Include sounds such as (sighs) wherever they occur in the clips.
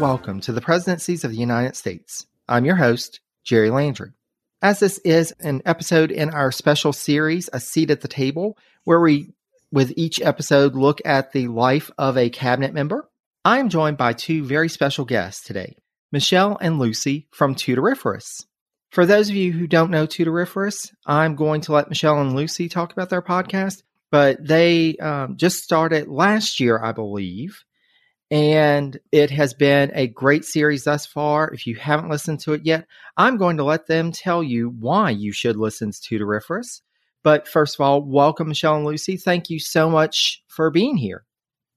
Welcome to the Presidencies of the United States. I'm your host, Jerry Landry. As this is an episode in our special series, A Seat at the Table, where we, with each episode, look at the life of a cabinet member, I am joined by two very special guests today, Michelle and Lucy from Tudoriferous. For those of you who don't know Tudoriferous, I'm going to let Michelle and Lucy talk about their podcast, but they um, just started last year, I believe and it has been a great series thus far. If you haven't listened to it yet, I'm going to let them tell you why you should listen to Tudoriferous. But first of all, welcome, Michelle and Lucy. Thank you so much for being here.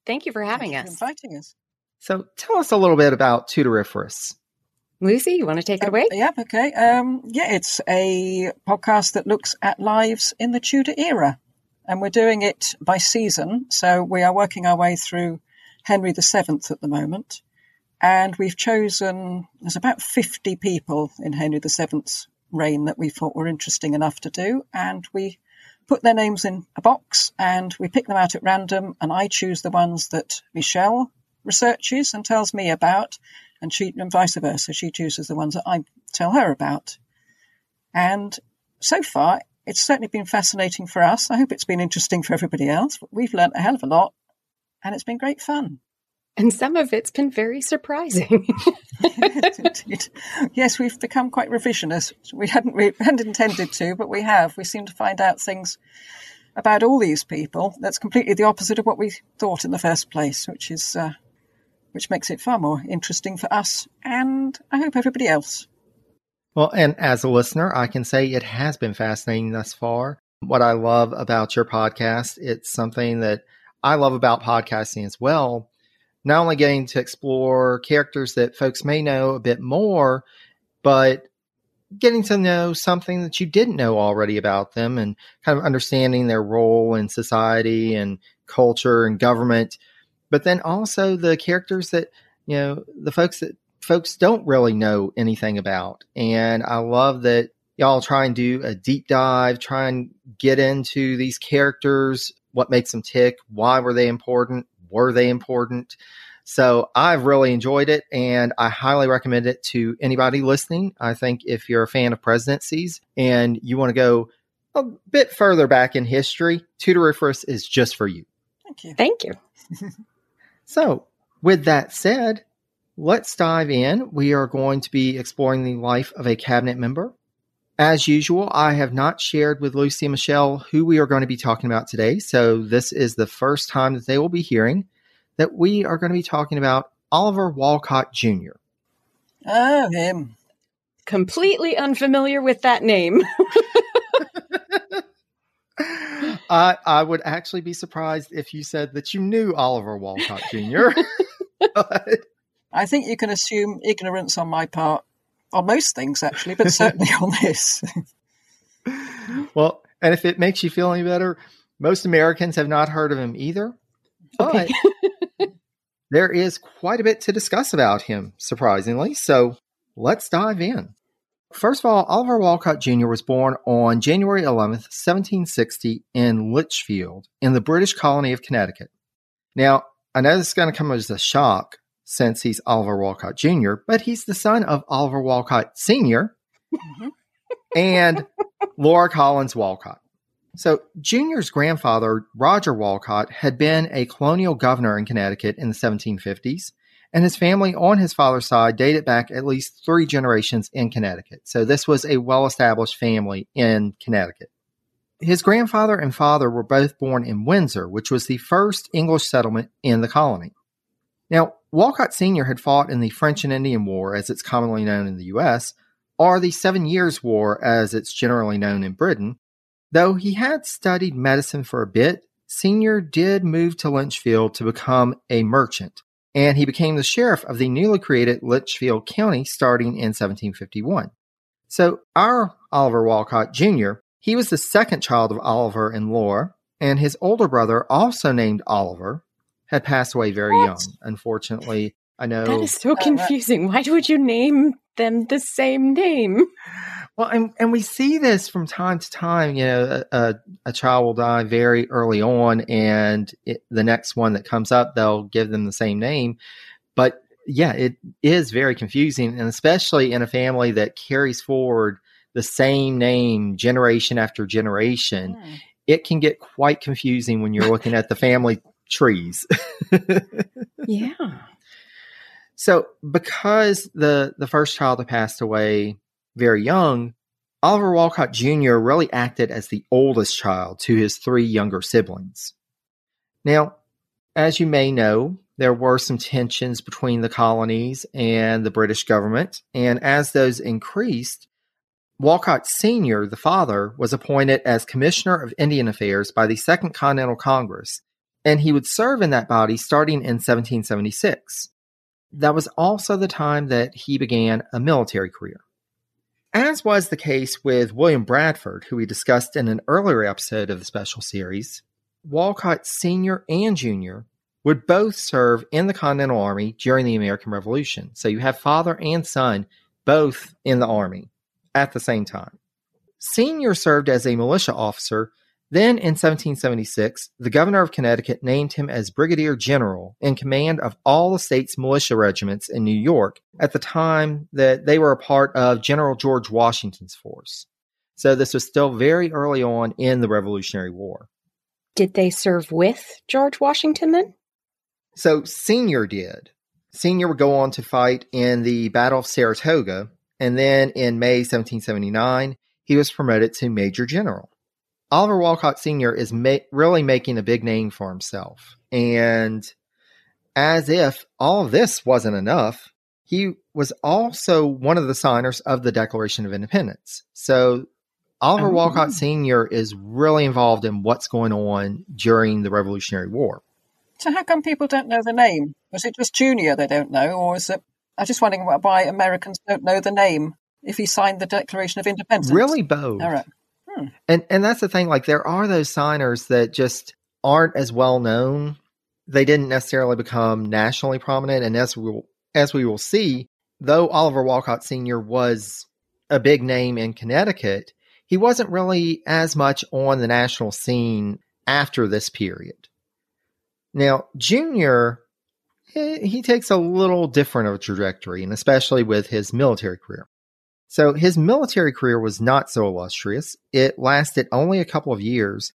Thank you for having Thank us. For inviting us. So tell us a little bit about Tudoriferous. Lucy, you want to take it away? Uh, yep, okay. Um, yeah, it's a podcast that looks at lives in the Tudor era. And we're doing it by season. So we are working our way through Henry VII at the moment. And we've chosen, there's about 50 people in Henry VII's reign that we thought were interesting enough to do. And we put their names in a box and we pick them out at random. And I choose the ones that Michelle researches and tells me about. And she, and vice versa, she chooses the ones that I tell her about. And so far, it's certainly been fascinating for us. I hope it's been interesting for everybody else. We've learnt a hell of a lot and it's been great fun. And some of it's been very surprising. yes, (laughs) yes, we've become quite revisionist. We hadn't we hadn't intended to, but we have. We seem to find out things about all these people that's completely the opposite of what we thought in the first place, which is uh, which makes it far more interesting for us and I hope everybody else. Well, and as a listener, I can say it has been fascinating thus far. What I love about your podcast, it's something that I love about podcasting as well. Not only getting to explore characters that folks may know a bit more, but getting to know something that you didn't know already about them and kind of understanding their role in society and culture and government. But then also the characters that, you know, the folks that folks don't really know anything about. And I love that y'all try and do a deep dive, try and get into these characters what makes them tick, why were they important, were they important. So I've really enjoyed it and I highly recommend it to anybody listening. I think if you're a fan of presidencies and you want to go a bit further back in history, Tudoriferous is just for you. Thank you. Thank you. (laughs) so, with that said, let's dive in. We are going to be exploring the life of a cabinet member. As usual, I have not shared with Lucy and Michelle who we are going to be talking about today. So this is the first time that they will be hearing that we are going to be talking about Oliver Wolcott Jr. Oh, him. Completely unfamiliar with that name. (laughs) (laughs) I, I would actually be surprised if you said that you knew Oliver Wolcott Jr. (laughs) but, I think you can assume ignorance on my part on most things, actually, but certainly on this. (laughs) well, and if it makes you feel any better, most Americans have not heard of him either. But (laughs) there is quite a bit to discuss about him, surprisingly. So let's dive in. First of all, Oliver Wolcott Jr. was born on January 11th, 1760, in Litchfield, in the British colony of Connecticut. Now, I know this is going to come as a shock since he's Oliver Wolcott Jr., but he's the son of Oliver Wolcott Sr. Mm-hmm. (laughs) and Laura Collins Wolcott. So, Jr.'s grandfather, Roger Wolcott, had been a colonial governor in Connecticut in the 1750s, and his family on his father's side dated back at least three generations in Connecticut. So, this was a well established family in Connecticut. His grandfather and father were both born in Windsor, which was the first English settlement in the colony. Now, Wolcott Sr. had fought in the French and Indian War, as it's commonly known in the U.S., or the Seven Years' War, as it's generally known in Britain. Though he had studied medicine for a bit, Sr. did move to Litchfield to become a merchant, and he became the sheriff of the newly created Litchfield County starting in 1751. So, our Oliver Wolcott Jr., he was the second child of Oliver and Laura, and his older brother, also named Oliver, had passed away very What? young. Unfortunately, I know. That is so confusing. Why would you name them the same name? Well, and, and we see this from time to time. You know, a, a, a child will die very early on, and it, the next one that comes up, they'll give them the same name. But yeah, it is very confusing, and especially in a family that carries forward the same name generation after generation, Hmm. it can get quite confusing when you're looking at the family trees. (laughs) Yeah. So, because the the first child had passed away very young, Oliver Wolcott Jr. really acted as the oldest child to his three younger siblings. Now, as you may know, there were some tensions between the colonies and the British government, and as those increased, Wolcott Sr., the father, was appointed as Commissioner of Indian Affairs by the Second Continental Congress, and he would serve in that body starting in 1776 that was also the time that he began a military career. As was the case with William Bradford, who we discussed in an earlier episode of the special series, Wolcott Sr. and Jr. would both serve in the Continental Army during the American Revolution. So you have father and son both in the Army at the same time. Sr. served as a militia officer then in 1776, the governor of Connecticut named him as brigadier general in command of all the state's militia regiments in New York at the time that they were a part of General George Washington's force. So this was still very early on in the Revolutionary War. Did they serve with George Washington then? So Senior did. Senior would go on to fight in the Battle of Saratoga, and then in May 1779, he was promoted to Major General. Oliver Wolcott Sr. is ma- really making a big name for himself. And as if all this wasn't enough, he was also one of the signers of the Declaration of Independence. So Oliver Oh. Wolcott Sr. is really involved in what's going on during the Revolutionary War. So how come people don't know the name? Was it just Junior they don't know, or is it? I'm just wondering why Americans don't know the name if he signed the Declaration of Independence. Really both. All right. And and that's the thing, like there are those signers that just aren't as well known. They didn't necessarily become nationally prominent, and as we will, as we will see, though Oliver Wolcott Sr. was a big name in Connecticut, he wasn't really as much on the national scene after this period. Now, Junior, eh, he takes a little different of a trajectory, and especially with his military career. So his military career was not so illustrious. It lasted only a couple of years,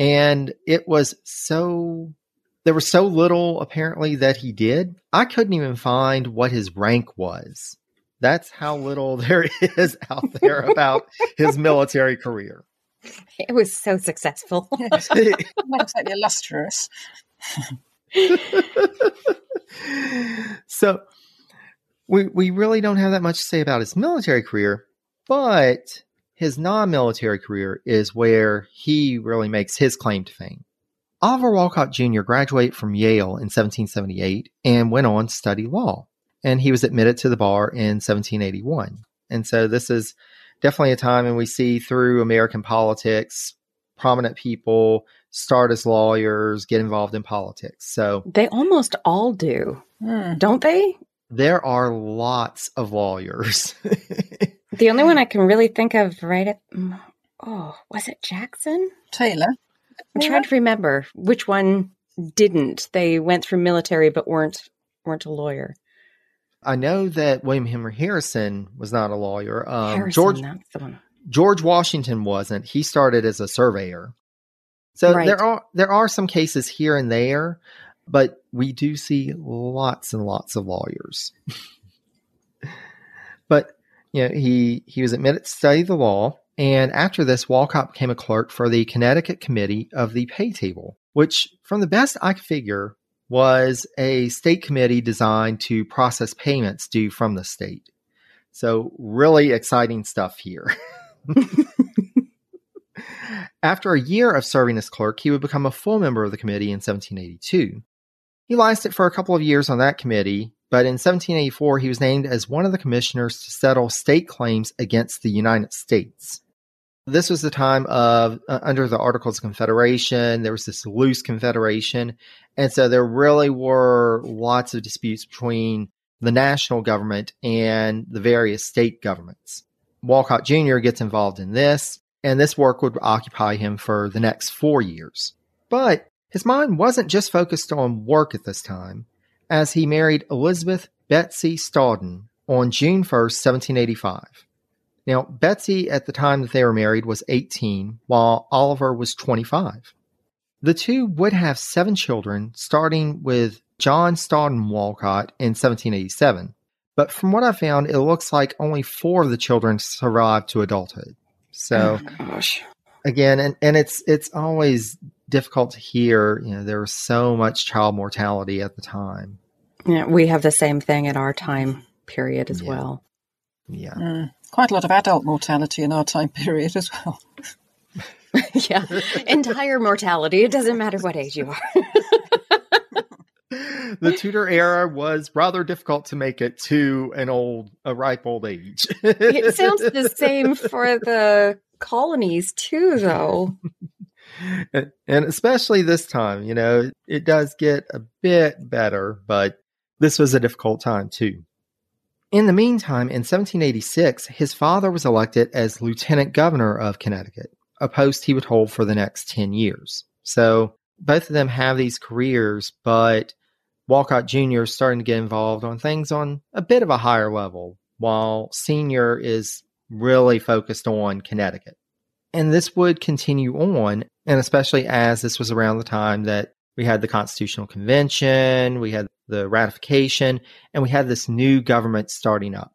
and it was so there was so little apparently that he did. I couldn't even find what his rank was. That's how little (laughs) there is out there about his (laughs) military career. It was so successful. (laughs) Yes. Not exactly illustrious. so we we really don't have that much to say about his military career, but his non-military career is where he really makes his claim to fame. Oliver Wolcott Jr. graduated from Yale in 1778 and went on to study law. And he was admitted to the bar in 1781. And so this is definitely a time when we see through American politics, prominent people start as lawyers, get involved in politics. So They almost all do, Hmm. don't they? There are lots of lawyers. (laughs) The only one I can really think of right at oh, was it Jackson? Taylor. I'm trying to remember which one didn't. They went through military but weren't weren't a lawyer. I know that William Henry Harrison was not a lawyer. Um, Harrison, George that's the one. George Washington wasn't. He started as a surveyor. So Right. there are there are some cases here and there, but we do see lots and lots of lawyers. (laughs) but you know, he he was admitted to study the law, and after this, Wolcott became a clerk for the Connecticut Committee of the Pay Table, which, from the best I could figure, was a state committee designed to process payments due from the state. So, really exciting stuff here. (laughs) After a year of serving as clerk, he would become a full member of the committee in 1782. He lasted for a couple of years on that committee, but in 1784 he was named as one of the commissioners to settle state claims against the United States. This was the time of uh, under the Articles of Confederation, there was this loose confederation, and so there really were lots of disputes between the national government and the various state governments. Wolcott Jr. gets involved in this, and this work would occupy him for the next four years. But his mind wasn't just focused on work at this time, as he married Elizabeth Betsy Stoughton on June 1st, 1785. Now, Betsy at the time that they were married was 18, while Oliver was 25. The two would have seven children, starting with John Stoughton Wolcott in 1787. But from what I found, it looks like only four of the children survived to adulthood. So, oh, gosh. again, and, and it's it's always difficult to hear. You know, there was so much child mortality at the time. Yeah, we have the same thing at our time period as Yeah. well. Yeah. Mm, quite a lot of adult mortality in our time period as well. (laughs) yeah, entire mortality. It doesn't matter what age you are. (laughs) the Tudor era was rather difficult to make it to an old, a ripe old age. it sounds the same for the colonies too, though. (laughs) and, especially this time, you know, it does get a bit better, but this was a difficult time too. In the meantime, in 1786, his father was elected as lieutenant governor of Connecticut, a post he would hold for the next 10 years. So both of them have these careers, but Wolcott Jr. is starting to get involved on things on a bit of a higher level, while Sr. is really focused on Connecticut. And this would continue on, and especially as this was around the time that we had the Constitutional Convention, we had the ratification, and we had this new government starting up.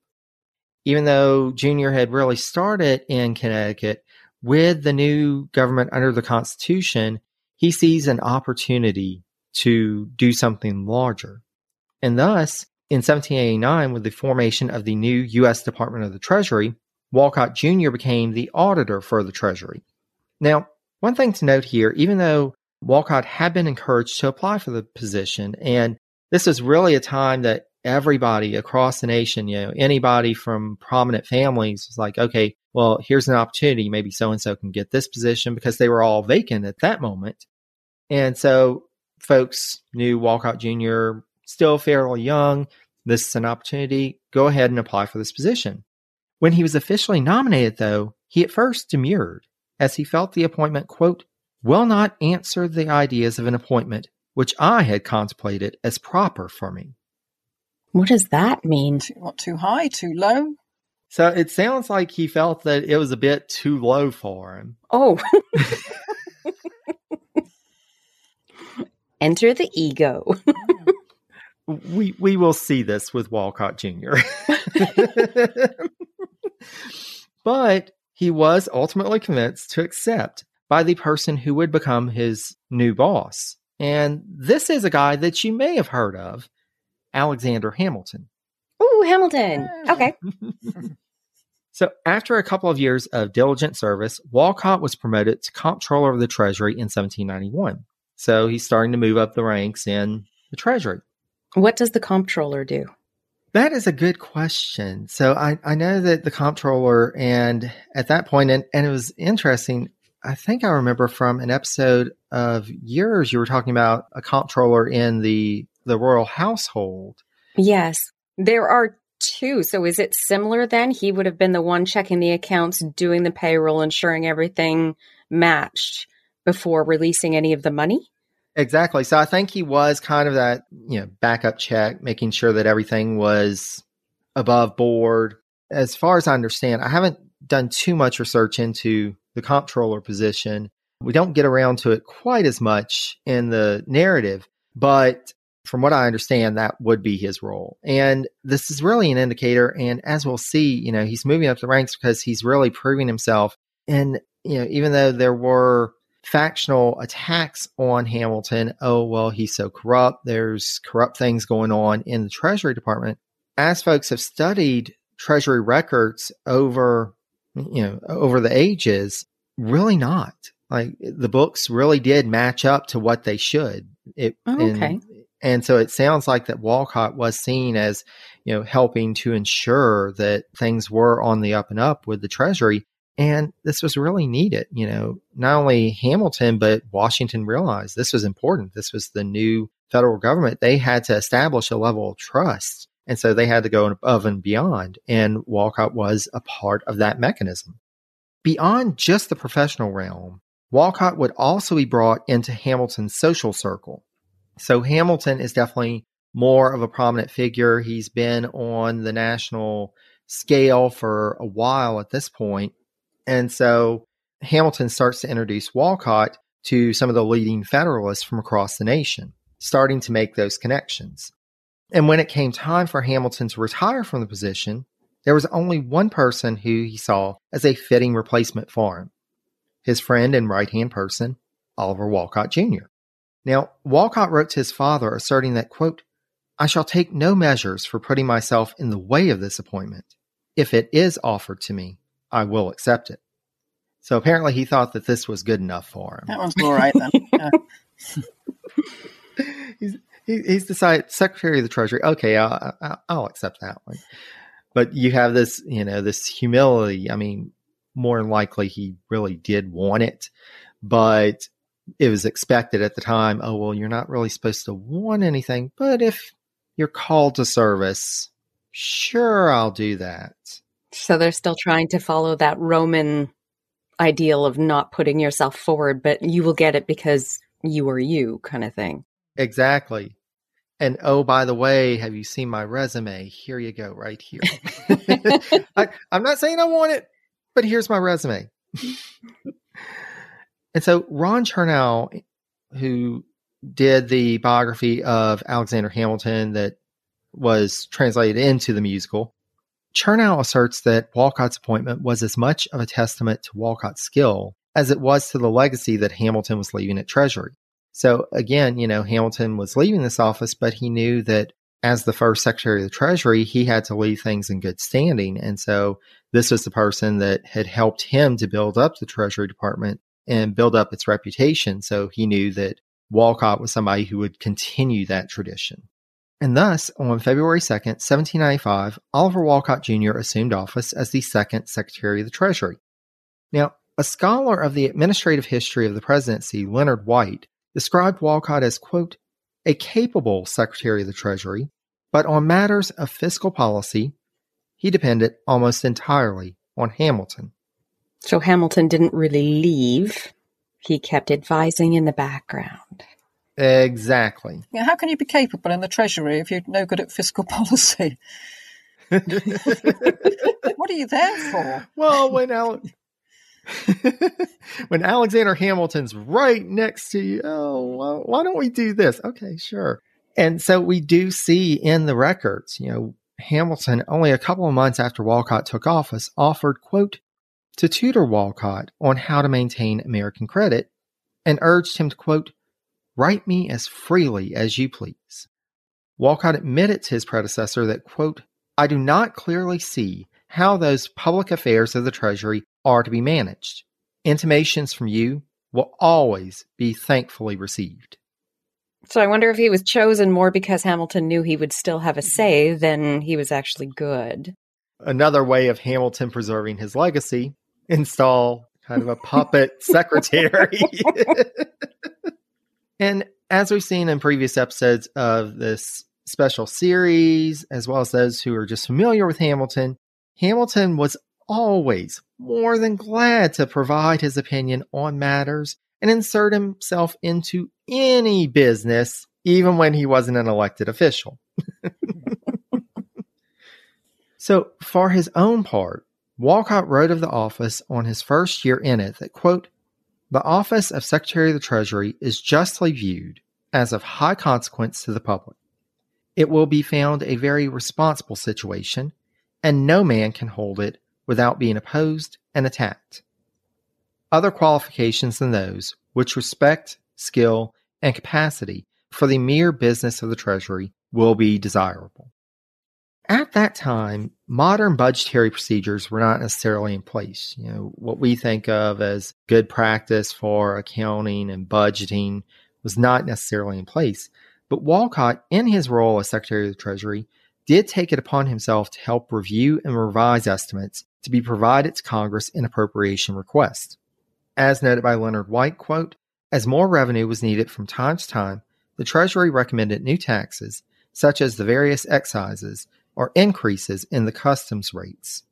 Even though Junior had really started in Connecticut, with the new government under the Constitution, he sees an opportunity to do something larger. And thus, in 1789, with the formation of the new U.S. Department of the Treasury, Wolcott Jr. became the auditor for the Treasury. Now, one thing to note here, even though Wolcott had been encouraged to apply for the position, and this was really a time that everybody across the nation, you know, anybody from prominent families was like, okay, well, here's an opportunity. Maybe so and so can get this position because they were all vacant at that moment. And so folks knew Wolcott Jr. still fairly young. This is an opportunity. Go ahead and apply for this position. When he was officially nominated, though, he at first demurred, as he felt the appointment, quote, will not answer the ideas of an appointment which I had contemplated as proper for me. What does that mean? Too, what, too high, too low? So it sounds like he felt that it was a bit too low for him. Oh. (laughs) Enter the ego. (laughs) We we will see this with Wolcott Jr. (laughs) but he was ultimately convinced to accept by the person who would become his new boss. And this is a guy that you may have heard of, Alexander Hamilton. Ooh, Hamilton. Okay. (laughs) So, after a couple of years of diligent service, Wolcott was promoted to comptroller of the Treasury in 1791. So, he's starting to move up the ranks in the Treasury. What does the comptroller do? That is a good question. So, I, I know that the comptroller, and at that point, and, and it was interesting, I think I remember from an episode of yours, you were talking about a comptroller in the, the royal household. Yes. There are two. So is it similar then? He would have been the one checking the accounts, doing the payroll, ensuring everything matched before releasing any of the money? Exactly. So I think he was kind of that, you know, backup check, making sure that everything was above board. As far as I understand, I haven't done too much research into the comptroller position. We don't get around to it quite as much in the narrative, but from what I understand, that would be his role. And this is really an indicator. And as we'll see, you know, he's moving up the ranks because he's really proving himself. And, you know, even though there were factional attacks on Hamilton. Oh, well, he's so corrupt. There's corrupt things going on in the Treasury Department. As folks have studied Treasury records over, you know, over the ages, really not. Like the books really did match up to what they should. It, Oh, okay. And, and so it sounds like that Wolcott was seen as, you know, helping to ensure that things were on the up and up with the Treasury. And this was really needed. You know, not only Hamilton, but Washington realized this was important. This was the new federal government. They had to establish a level of trust. And so they had to go above and beyond. And Wolcott was a part of that mechanism. Beyond just the professional realm, Wolcott would also be brought into Hamilton's social circle. So Hamilton is definitely more of a prominent figure. He's been on the national scale for a while at this point. And so Hamilton starts to introduce Wolcott to some of the leading Federalists from across the nation, starting to make those connections. And when it came time for Hamilton to retire from the position, there was only one person who he saw as a fitting replacement for him his friend and right hand person, Oliver Wolcott Jr. Now, Wolcott wrote to his father asserting that, quote, I shall take no measures for putting myself in the way of this appointment. If it is offered to me, I will accept it. So apparently he thought that this was good enough for him. That one's all right then. (laughs) Yeah. he's, he, he's decided Secretary of the Treasury. Okay, I'll, I'll, I'll accept that one. But you have this, you know, this humility. I mean, more than likely he really did want it, but it was expected at the time. Oh well, you're not really supposed to want anything, but if you're called to service, sure, I'll do that. So they're still trying to follow that Roman ideal of not putting yourself forward, but you will get it because you are you kind of thing. Exactly. And oh, by the way, have you seen my resume? Here you go, right here. (laughs) I, I'm not saying I want it, but here's my resume. and so Ron Chernow, who did the biography of Alexander Hamilton that was translated into the musical, Chernow asserts that Wolcott's appointment was as much of a testament to Wolcott's skill as it was to the legacy that Hamilton was leaving at Treasury. So again, you know, Hamilton was leaving this office, but he knew that as the first Secretary of the Treasury, he had to leave things in good standing. And so this was the person that had helped him to build up the Treasury Department and build up its reputation. So he knew that Wolcott was somebody who would continue that tradition. And thus, on February 2nd, 1795, Oliver Wolcott Jr. assumed office as the second Secretary of the Treasury. Now, a scholar of the administrative history of the presidency, Leonard White, described Wolcott as, quote, a capable Secretary of the Treasury, but on matters of fiscal policy, he depended almost entirely on Hamilton. So Hamilton didn't really leave. He kept advising in the background. Exactly. Yeah, how can you be capable in the Treasury if you're no good at fiscal (laughs) policy? (laughs) what are you there for? Well, when Ale- (laughs) when Alexander Hamilton's right next to you, oh, why don't we do this? Okay, sure. And so we do see in the records, you know, Hamilton, only a couple of months after Wolcott took office, offered, quote, to tutor Wolcott on how to maintain American credit and urged him to, quote, write me as freely as you please. Wolcott admitted to his predecessor that, quote, I do not clearly see how those public affairs of the Treasury are to be managed. Intimations from you will always be thankfully received. So I wonder if he was chosen more because Hamilton knew he would still have a say than he was actually good. Another way of Hamilton preserving his legacy, install kind of a puppet (laughs) secretary. (laughs) and as we've seen in previous episodes of this special series, as well as those who are just familiar with Hamilton, Hamilton was always more than glad to provide his opinion on matters and insert himself into any business, even when he wasn't an elected official. (laughs) so, for his own part, Wolcott wrote of the office on his first year in it that, quote, the office of Secretary of the Treasury is justly viewed as of high consequence to the public. It will be found a very responsible situation, and no man can hold it without being opposed and attacked. Other qualifications than those which respect, skill, and capacity for the mere business of the Treasury will be desirable. At that time, modern budgetary procedures were not necessarily in place. You know, what we think of as good practice for accounting and budgeting was not necessarily in place. But Wolcott, in his role as Secretary of the Treasury, did take it upon himself to help review and revise estimates to be provided to Congress in appropriation requests. As noted by Leonard White, quote, as more revenue was needed from time to time, the Treasury recommended new taxes, such as the various excises, or increases in the customs rates.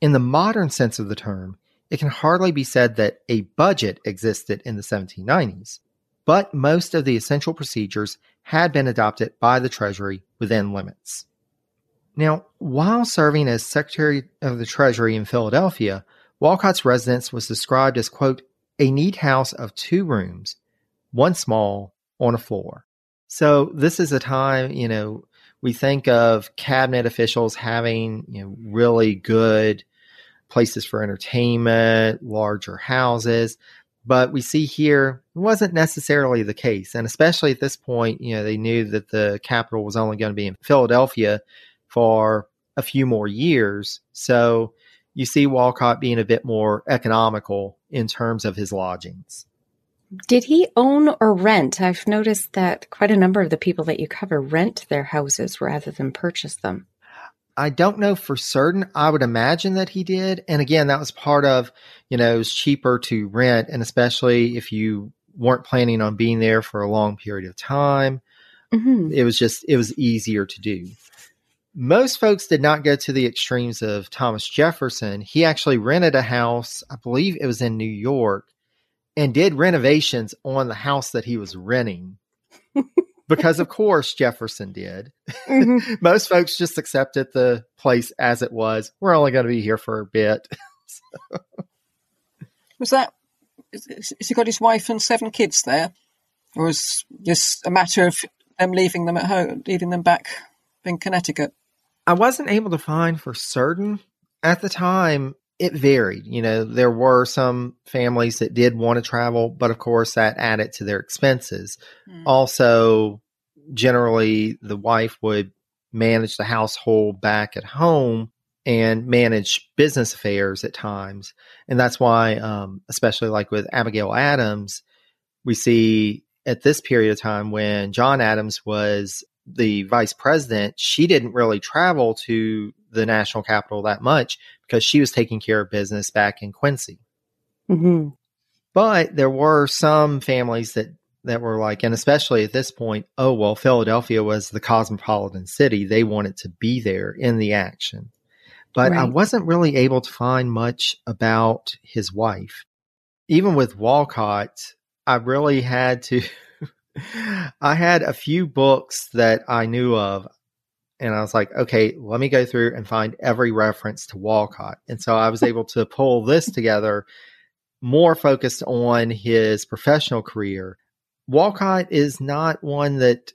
In the modern sense of the term, it can hardly be said that a budget existed in the 1790s, but most of the essential procedures had been adopted by the Treasury within limits. Now, while serving as Secretary of the Treasury in Philadelphia, Wolcott's residence was described as, quote, a neat house of two rooms, one small on a floor. So this is a time, you know, we think of cabinet officials having, you know, really good places for entertainment, larger houses. But we see here it wasn't necessarily the case. And especially at this point, you know, they knew that the capital was only going to be in Philadelphia for a few more years. So you see Wolcott being a bit more economical in terms of his lodgings. Did he own or rent? I've noticed that quite a number of the people that you cover rent their houses rather than purchase them. I don't know for certain. I would imagine that he did. And again, that was part of, you know, it was cheaper to rent. And especially if you weren't planning on being there for a long period of time, mm-hmm. it was just, it was easier to do. Most folks did not go to the extremes of Thomas Jefferson. He actually rented a house, I believe it was in New York, and did renovations on the house that he was renting. (laughs) because of course Jefferson did. Mm-hmm. (laughs) Most folks just accepted the place as it was. We're only going to be here for a bit. so. (laughs) Was that? Has he got his wife and seven kids there, or was this a matter of them leaving them at home, leaving them back in Connecticut? I wasn't able to find for certain at the time it varied. You know, there were some families that did want to travel, but of course that added to their expenses. Mm. Also, generally, the wife would manage the household back at home and manage business affairs at times. And that's why, um, especially like with Abigail Adams, we see at this period of time when John Adams was the vice president, she didn't really travel to the national capital that much because she was taking care of business back in Quincy. Mm-hmm. But there were some families that that were like, and especially at this point, oh well, Philadelphia was the cosmopolitan city; they wanted to be there in the action. But right. I wasn't really able to find much about his wife. Even with Wolcott, I really had to. (laughs) I had a few books that I knew of and I was like, okay, let me go through and find every reference to Wolcott. And so I was (laughs) able to pull this together more focused on his professional career. Wolcott is not one that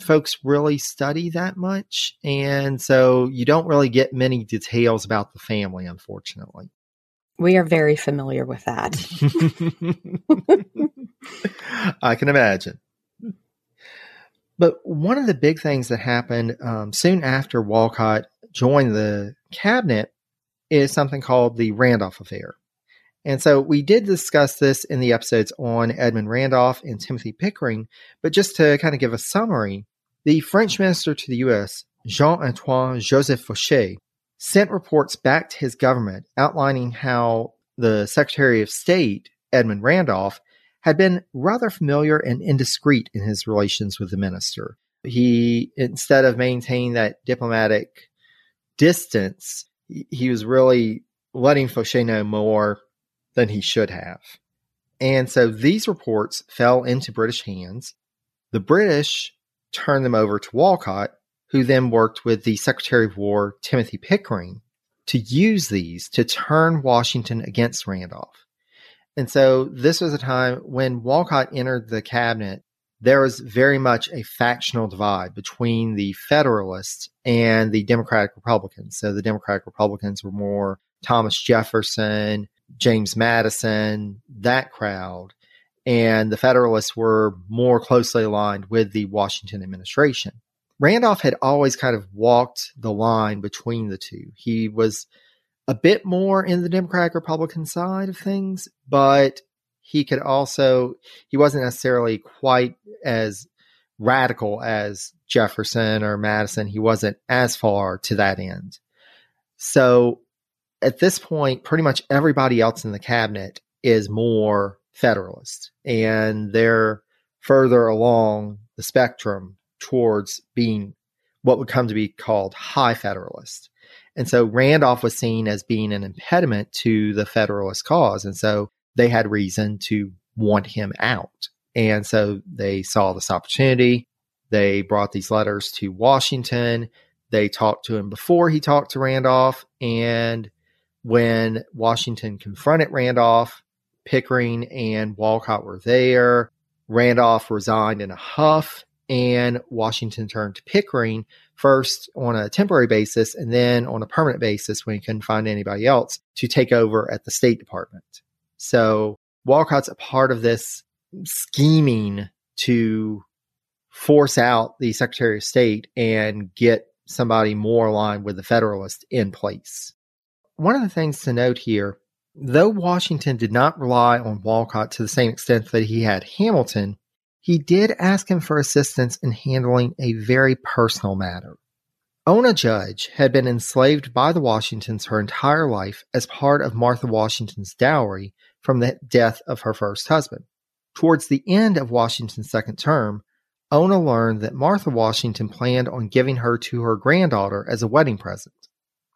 folks really study that much. And so you don't really get many details about the family, unfortunately. We are very familiar with that. (laughs) (laughs) I can imagine. But one of the big things that happened um, soon after Wolcott joined the cabinet is something called the Randolph Affair. And so we did discuss this in the episodes on Edmund Randolph and Timothy Pickering, but just to kind of give a summary, the French minister to the U.S., Jean Antoine Joseph Fauchet, sent reports back to his government outlining how the Secretary of State, Edmund Randolph, had been rather familiar and indiscreet in his relations with the minister. He, instead of maintaining that diplomatic distance, he was really letting Fauchet know more than he should have. And so these reports fell into British hands. The British turned them over to Wolcott, who then worked with the Secretary of War, Timothy Pickering, to use these to turn Washington against Randolph. And so this was a time when Wolcott entered the cabinet, there was very much a factional divide between the Federalists and the Democratic Republicans. So the Democratic Republicans were more Thomas Jefferson, James Madison, that crowd. and the Federalists were more closely aligned with the Washington administration. Randolph had always kind of walked the line between the two. He was a bit more in the Democratic Republican side of things, but he could also, he wasn't necessarily quite as radical as Jefferson or Madison. He wasn't as far to that end. So at this point, pretty much everybody else in the cabinet is more Federalist and they're further along the spectrum towards being what would come to be called high Federalist. And so Randolph was seen as being an impediment to the Federalist cause. And so they had reason to want him out. And so they saw this opportunity. They brought these letters to Washington. They talked to him before he talked to Randolph. And when Washington confronted Randolph, Pickering and Wolcott were there. Randolph resigned in a huff, and Washington turned to Pickering first on a temporary basis and then on a permanent basis when he couldn't find anybody else to take over at the State Department. So Wolcott's a part of this scheming to force out the Secretary of State and get somebody more aligned with the Federalist in place. One of the things to note here, though Washington did not rely on Wolcott to the same extent that he had Hamilton, he did ask him for assistance in handling a very personal matter. Ona Judge had been enslaved by the Washingtons her entire life as part of Martha Washington's dowry from the death of her first husband. Towards the end of Washington's second term, Ona learned that Martha Washington planned on giving her to her granddaughter as a wedding present.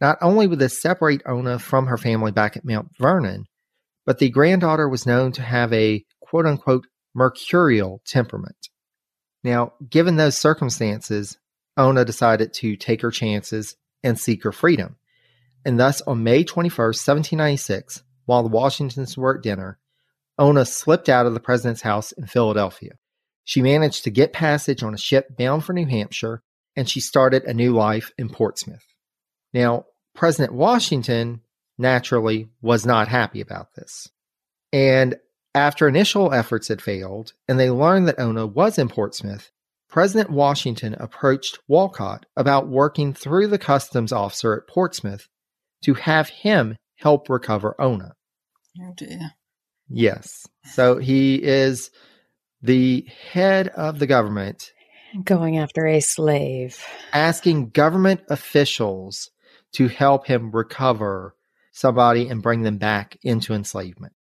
Not only would this separate Ona from her family back at Mount Vernon, but the granddaughter was known to have a quote unquote mercurial temperament. Now, given those circumstances, Ona decided to take her chances and seek her freedom. And thus, on May 21st, 1796, while the Washingtons were at dinner, Ona slipped out of the president's house in Philadelphia. She managed to get passage on a ship bound for New Hampshire, and she started a new life in Portsmouth. Now, President Washington naturally was not happy about this. And after initial efforts had failed, and they learned that Ona was in Portsmouth, President Washington approached Wolcott about working through the customs officer at Portsmouth to have him help recover Ona. Oh dear. Yes. So he is the head of the government Going after a slave. asking government officials to help him recover somebody and bring them back into enslavement.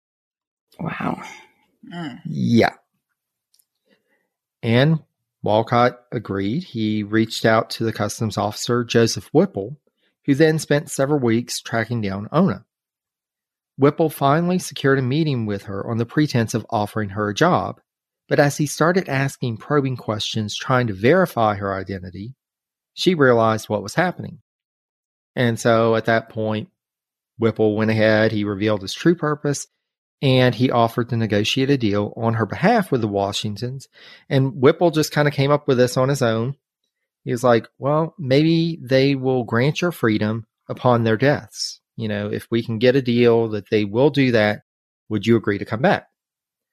Wow. Mm. Yeah. And Wolcott agreed. He reached out to the customs officer, Joseph Whipple, who then spent several weeks tracking down Ona. Whipple finally secured a meeting with her on the pretense of offering her a job, but as he started asking probing questions trying to verify her identity, she realized what was happening. And so at that point, Whipple went ahead, he revealed his true purpose, and he offered to negotiate a deal on her behalf with the Washingtons. And Whipple just kind of came up with this on his own. He was like, well, maybe they will grant your freedom upon their deaths. You know, if we can get a deal that they will do that, would you agree to come back?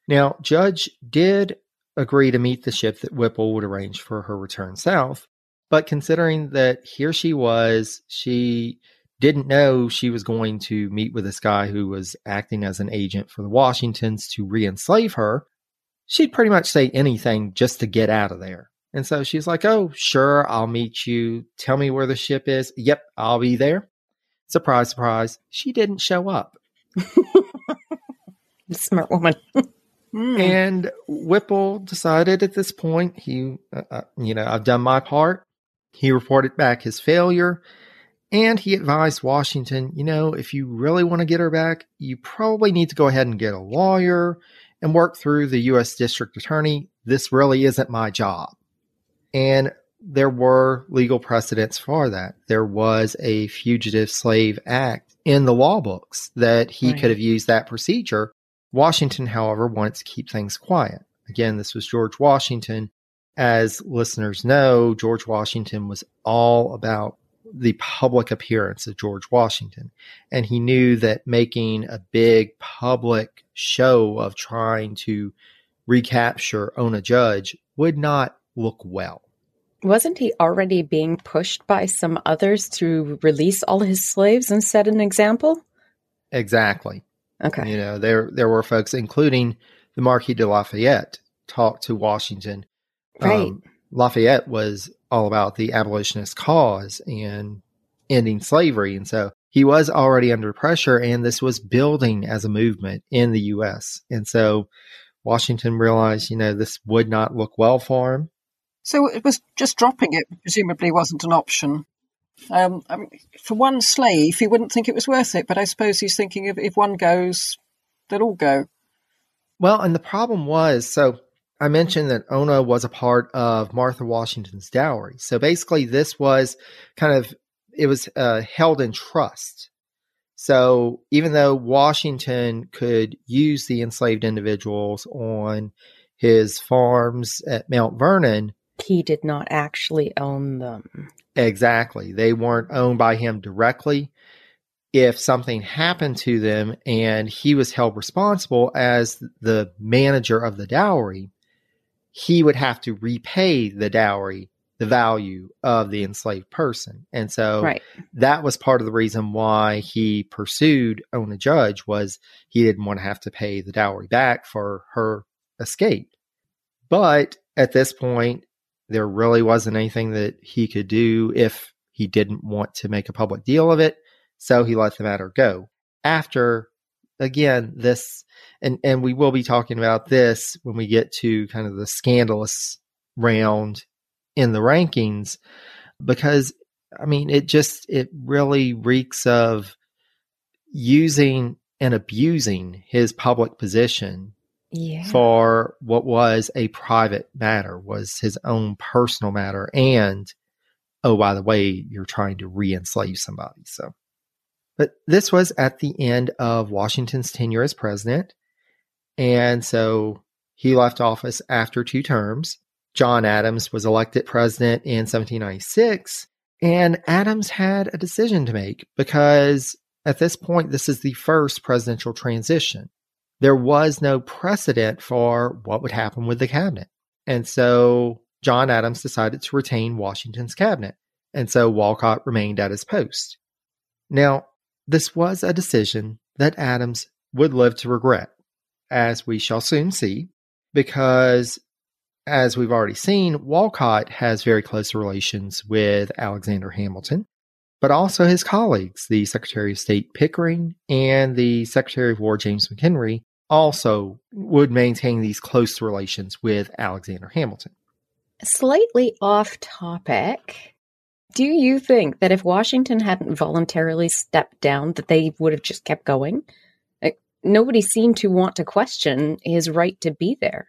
Now, Judge did agree to meet the ship that Whipple would arrange for her return south. But considering that here she was, she didn't know she was going to meet with this guy who was acting as an agent for the Washingtons to re enslave her, she'd pretty much say anything just to get out of there. And so she's like, Oh, sure, I'll meet you. Tell me where the ship is. Yep, I'll be there. Surprise, surprise. She didn't show up. (laughs) Smart woman. (laughs) And Whipple decided at this point, he, uh, uh, you know, I've done my part. He reported back his failure and he advised Washington, you know, if you really want to get her back, you probably need to go ahead and get a lawyer and work through the U.S. District Attorney. This really isn't my job. And there were legal precedents for that. There was a Fugitive Slave Act in the law books that he Right. could have used that procedure. Washington, however, wanted to keep things quiet. Again, this was George Washington. As listeners know, George Washington was all about the public appearance of George Washington. And he knew that making a big public show of trying to recapture Ona Judge would not look well. Wasn't he already being pushed by some others to release all his slaves and set an example? Exactly. Okay. You know, there there were folks, including the Marquis de Lafayette, talked to Washington. Right. Um, Lafayette was all about the abolitionist cause and ending slavery, and so he was already under pressure, and this was building as a movement in the U.S. And so Washington realized, you know, this would not look well for him. So it was just dropping it, presumably, wasn't an option. Um, I mean, for one slave, he wouldn't think it was worth it, but I suppose he's thinking if, if one goes, they'll all go. Well, and the problem was so I mentioned that Ona was a part of Martha Washington's dowry. So basically, this was kind of it was uh, held in trust. So even though Washington could use the enslaved individuals on his farms at Mount Vernon, he did not actually own them. Exactly. They weren't owned by him directly. If something happened to them and he was held responsible as the manager of the dowry, he would have to repay the dowry the value of the enslaved person. And so Right. that was part of the reason why he pursued Ona Judge was he didn't want to have to pay the dowry back for her escape. But at this point, there really wasn't anything that he could do if he didn't want to make a public deal of it. So he let the matter go. After, again, this, and, and we will be talking about this when we get to kind of the scandalous round in the rankings, because I mean, it just, it really reeks of using and abusing his public position Yeah. for what was a private matter, was his own personal matter. And oh, by the way, you're trying to re enslave somebody. So, but this was at the end of Washington's tenure as president. And so he left office after two terms. John Adams was elected president in 1796. And Adams had a decision to make because at this point, this is the first presidential transition there was no precedent for what would happen with the cabinet. And so John Adams decided to retain Washington's cabinet. And so Wolcott remained at his post. Now, this was a decision that Adams would live to regret, as we shall soon see, because as we've already seen, Wolcott has very close relations with Alexander Hamilton, but also his colleagues, the Secretary of State Pickering and the Secretary of War James McHenry, also would maintain these close relations with Alexander Hamilton. Slightly off topic. Do you think that if Washington hadn't voluntarily stepped down, that they would have just kept going? Like, nobody seemed to want to question his right to be there.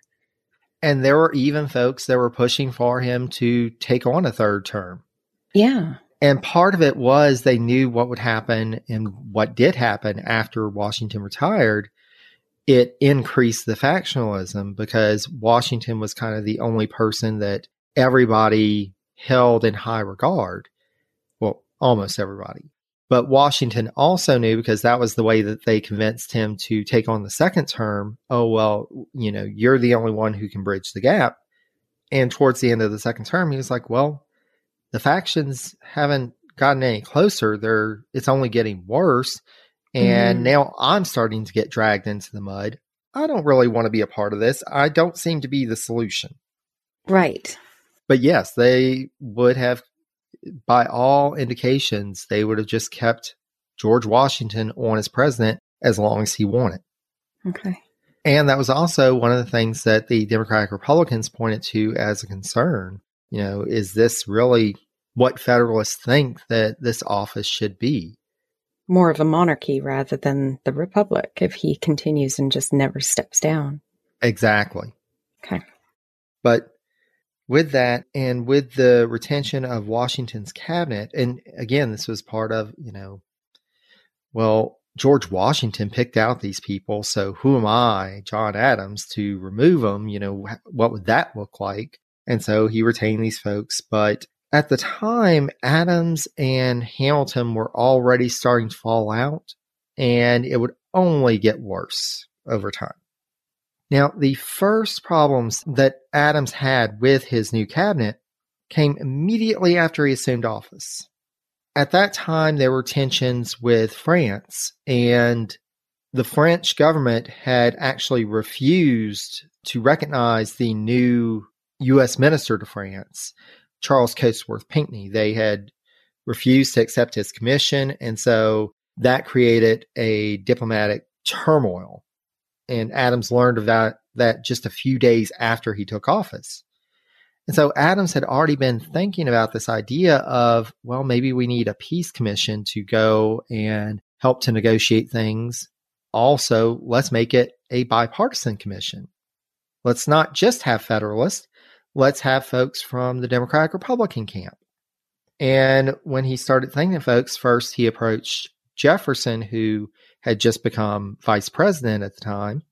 And there were even folks that were pushing for him to take on a third term. Yeah. And part of it was they knew what would happen and what did happen after Washington retired. It increased the factionalism because Washington was kind of the only person that everybody held in high regard. Well, almost everybody. But Washington also knew because that was the way that they convinced him to take on the second term. Oh, well, you know, you're the only one who can bridge the gap. And towards the end of the second term, he was like, well, the factions haven't gotten any closer. They're it's only getting worse. And Mhm. now I'm starting to get dragged into the mud. I don't really want to be a part of this. I don't seem to be the solution. Right. But yes, they would have by all indications, they would have just kept George Washington on as president as long as he wanted. Okay. And that was also one of the things that the Democratic Republicans pointed to as a concern. You know, is this really what Federalists think that this office should be? More of a monarchy rather than the republic if he continues and just never steps down. Exactly. Okay. But with that and with the retention of Washington's cabinet, and again, this was part of, you know, well, George Washington picked out these people. So who am I, John Adams, to remove them? You know, what would that look like? And so he retained these folks. But at the time, Adams and Hamilton were already starting to fall out, and it would only get worse over time. Now, the first problems that Adams had with his new cabinet came immediately after he assumed office. At that time, there were tensions with France, and the French government had actually refused to recognize the new U.S. minister to France, Charles Cotesworth Pinckney. They had refused to accept his commission, and so that created a diplomatic turmoil. And Adams learned of that, that just a few days after he took office. And so Adams had already been thinking about this idea of, well, maybe we need a peace commission to go and help to negotiate things. Also, let's make it a bipartisan commission. Let's not just have Federalists. Let's have folks from the Democratic Republican camp. And when he started thinking folks, first he approached Jefferson, who had just become vice president at the time.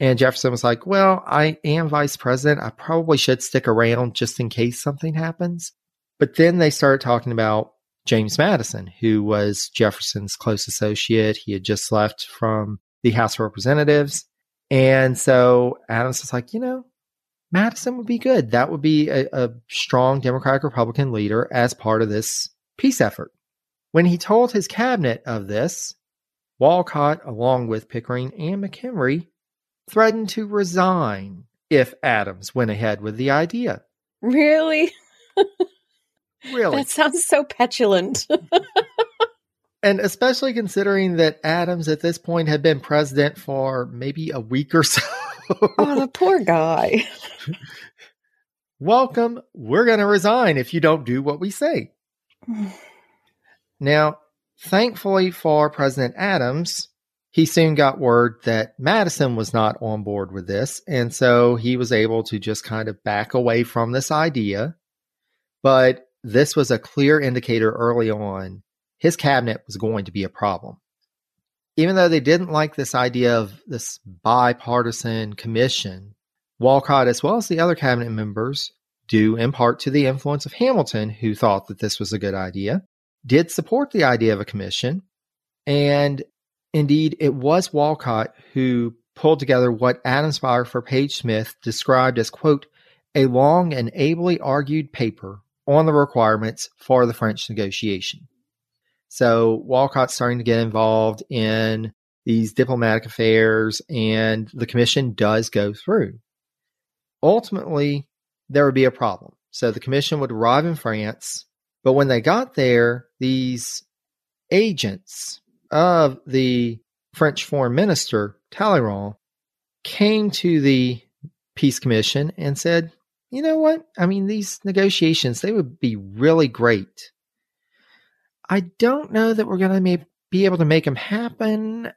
And Jefferson was like, Well, I am vice president. I probably should stick around just in case something happens. But then they started talking about James Madison, who was Jefferson's close associate. He had just left from the House of Representatives. And so Adams was like, You know, Madison would be good. That would be a, a strong Democratic Republican leader as part of this peace effort. When he told his cabinet of this, Wolcott, along with Pickering and McHenry, threatened to resign if Adams went ahead with the idea. Really? (laughs) Really? That sounds so petulant. (laughs) and especially considering that Adams at this point had been president for maybe a week or so. oh, the poor guy. (laughs) Welcome. We're going to resign if you don't do what we say. (sighs) now, thankfully for President Adams, he soon got word that Madison was not on board with this. And so he was able to just kind of back away from this idea. But this was a clear indicator early on his cabinet was going to be a problem. Even though they didn't like this idea of this bipartisan commission, Wolcott, as well as the other cabinet members, due in part to the influence of Hamilton, who thought that this was a good idea, did support the idea of a commission. And indeed, it was Wolcott who pulled together what Adams biographer Page Smith described as, quote, a long and ably argued paper on the requirements for the French negotiation. So Wolcott's starting to get involved in these diplomatic affairs, and the commission does go through. Ultimately, there would be a problem. So the commission would arrive in France, but when they got there, these agents of the French foreign minister, Talleyrand, came to the peace commission and said, you know what? I mean, these negotiations, they would be really great. I don't know that we're going to be able to make them happen.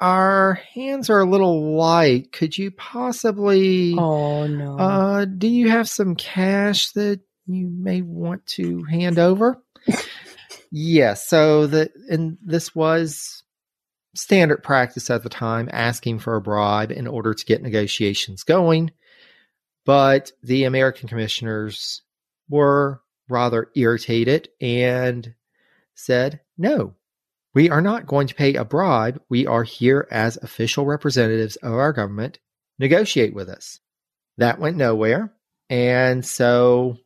Our hands are a little light. Could you possibly? Oh no. Uh, do you have some cash that you may want to hand over? yes. Yeah, so the and this was standard practice at the time, asking for a bribe in order to get negotiations going. But the American commissioners were rather irritated and said, no, we are not going to pay a bribe. We are here as official representatives of our government. Negotiate with us. That went nowhere. And so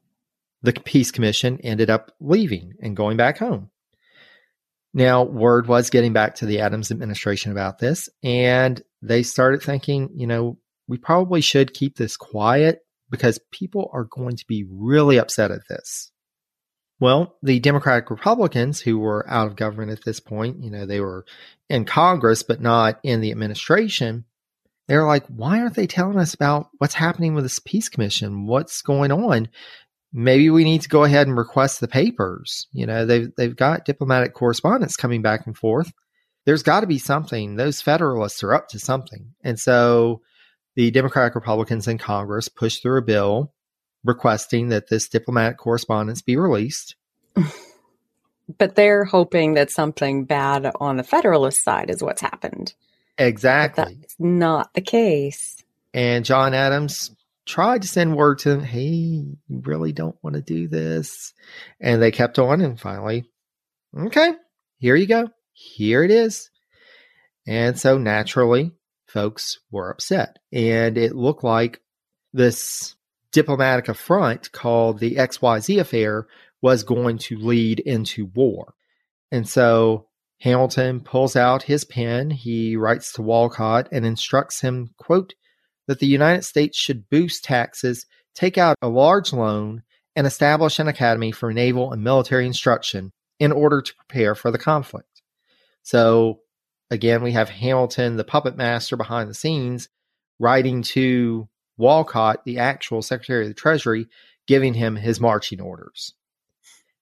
the Peace Commission ended up leaving and going back home. Now, word was getting back to the Adams administration about this, and they started thinking, you know, we probably should keep this quiet because people are going to be really upset at this. Well, the Democratic Republicans who were out of government at this point, you know, they were in Congress, but not in the administration. They're like, why aren't they telling us about what's happening with this peace commission? What's going on? Maybe we need to go ahead and request the papers. You know, they've, they've got diplomatic correspondence coming back and forth. There's got to be something. Those Federalists are up to something. And so the Democratic Republicans in Congress pushed through a bill requesting that this diplomatic correspondence be released. (laughs) But they're hoping that something bad on the Federalist side is what's happened. Exactly. that's not the case. And John Adams tried to send word to them, hey, you really don't want to do this. And they kept on, and finally, okay, here you go. Here it is. And so naturally, folks were upset. And it looked like this diplomatic affront called the XYZ affair was going to lead into war. And so Hamilton pulls out his pen. He writes to Wolcott and instructs him, quote, that the United States should boost taxes, take out a large loan, and establish an academy for naval and military instruction in order to prepare for the conflict. So again, we have Hamilton, the puppet master behind the scenes, writing to Wolcott, the actual Secretary of the Treasury, giving him his marching orders.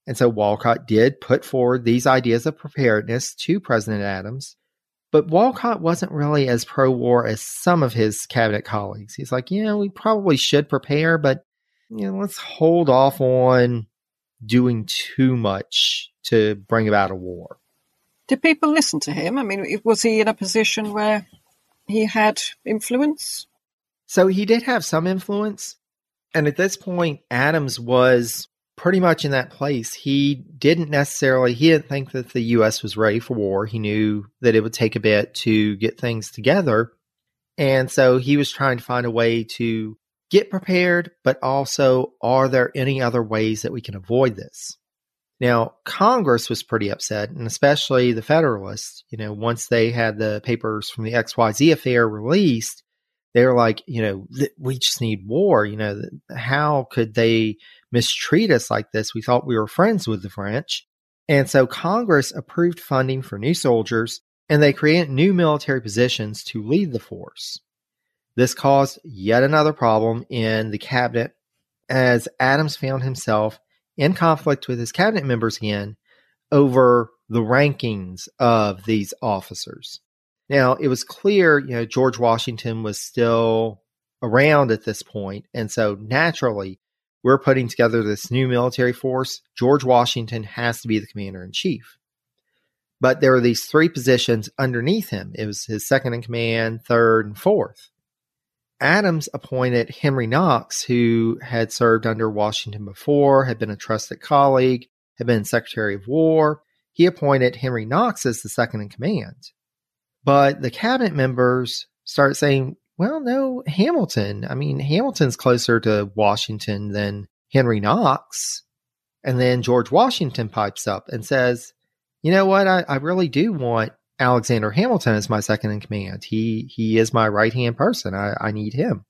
And so Wolcott did put forward these ideas of preparedness to President Adams. But Wolcott wasn't really as pro war as some of his cabinet colleagues. He's like, yeah, we probably should prepare, but you know, let's hold off on doing too much to bring about a war. Did people listen to him? I mean, was he in a position where he had influence? So he did have some influence. And at this point, Adams was pretty much in that place. He didn't necessarily, he didn't think that the U.S. was ready for war. He knew that it would take a bit to get things together. And so he was trying to find a way to get prepared, but also, are there any other ways that we can avoid this? Now, Congress was pretty upset, and especially the Federalists. You know, once they had the papers from the XYZ affair released, they were like, you know, we just need war. You know, how could they mistreat us like this? We thought we were friends with the French. And so Congress approved funding for new soldiers, and they created new military positions to lead the force. This caused yet another problem in the cabinet as Adams found himself in conflict with his cabinet members again over the rankings of these officers. Now, it was clear, you know, George Washington was still around at this point, and so naturally, we're putting together this new military force. George Washington has to be the commander in chief. But there were these three positions underneath him. It was his second in command, third, and fourth. Adams appointed Henry Knox, who had served under Washington before, had been a trusted colleague, had been Secretary of War. He appointed Henry Knox as the second in command. But the cabinet members started saying, well, no, Hamilton. I mean, Hamilton's closer to Washington than Henry Knox. And then George Washington pipes up and says, you know what? I, I really do want Alexander Hamilton as my second in command. He he is my right hand person. I, I need him.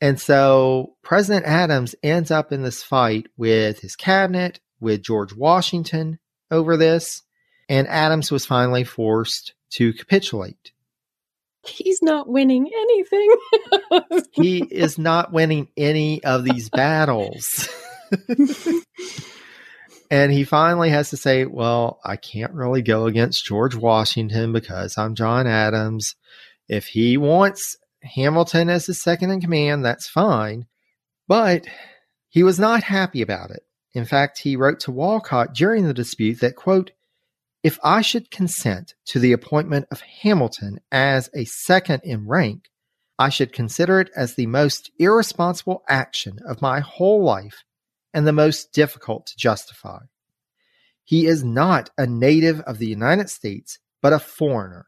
And so President Adams ends up in this fight with his cabinet, with George Washington over this, and Adams was finally forced to capitulate. He's not winning anything. (laughs) he is not winning any of these battles. (laughs) And he finally has to say, Well, I can't really go against George Washington because I'm John Adams. If he wants Hamilton as his second in command, that's fine. But he was not happy about it. In fact, he wrote to Wolcott during the dispute that, quote, if I should consent to the appointment of Hamilton as a second in rank, I should consider it as the most irresponsible action of my whole life and the most difficult to justify. He is not a native of the United States, but a foreigner.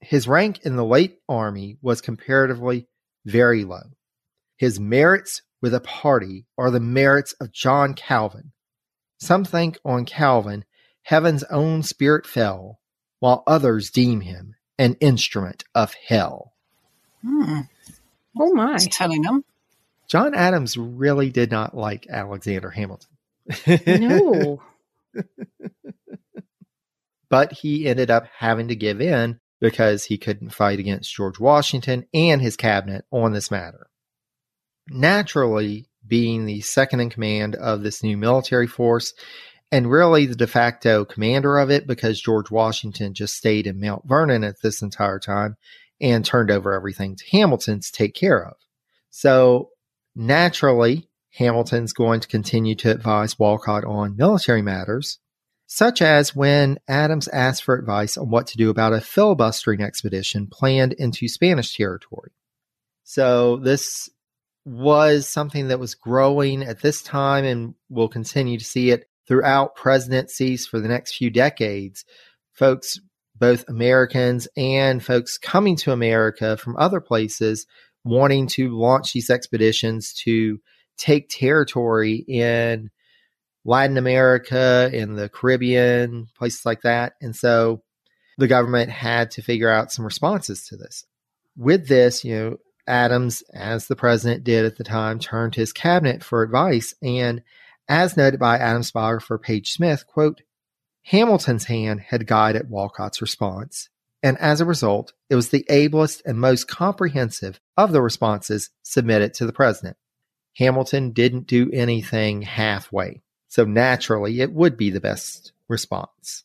His rank in the late army was comparatively very low. His merits with a party are the merits of John Calvin. Some think on Calvin heaven's own spirit fell, while others deem him an instrument of hell. Hmm. Oh my. He's telling them. John Adams really did not like Alexander Hamilton. No. (laughs) but he ended up having to give in because he couldn't fight against George Washington and his cabinet on this matter. Naturally, being the second in command of this new military force, and really the de facto commander of it because George Washington just stayed in Mount Vernon at this entire time and turned over everything to Hamilton to take care of. So naturally, Hamilton's going to continue to advise Wolcott on military matters, such as when Adams asked for advice on what to do about a filibustering expedition planned into Spanish territory. So this was something that was growing at this time, and we'll continue to see it throughout presidencies for the next few decades. Folks both Americans and folks coming to America from other places wanting to launch these expeditions to take territory in Latin America, in the Caribbean, places like that. And so the government had to figure out some responses to this. With this, you know, Adams, as the president did at the time, turned to his cabinet for advice. And as noted by Adams biographer Page Smith, quote, Hamilton's hand had guided Wolcott's response, and as a result, it was the ablest and most comprehensive of the responses submitted to the president. Hamilton didn't do anything halfway, so naturally it would be the best response.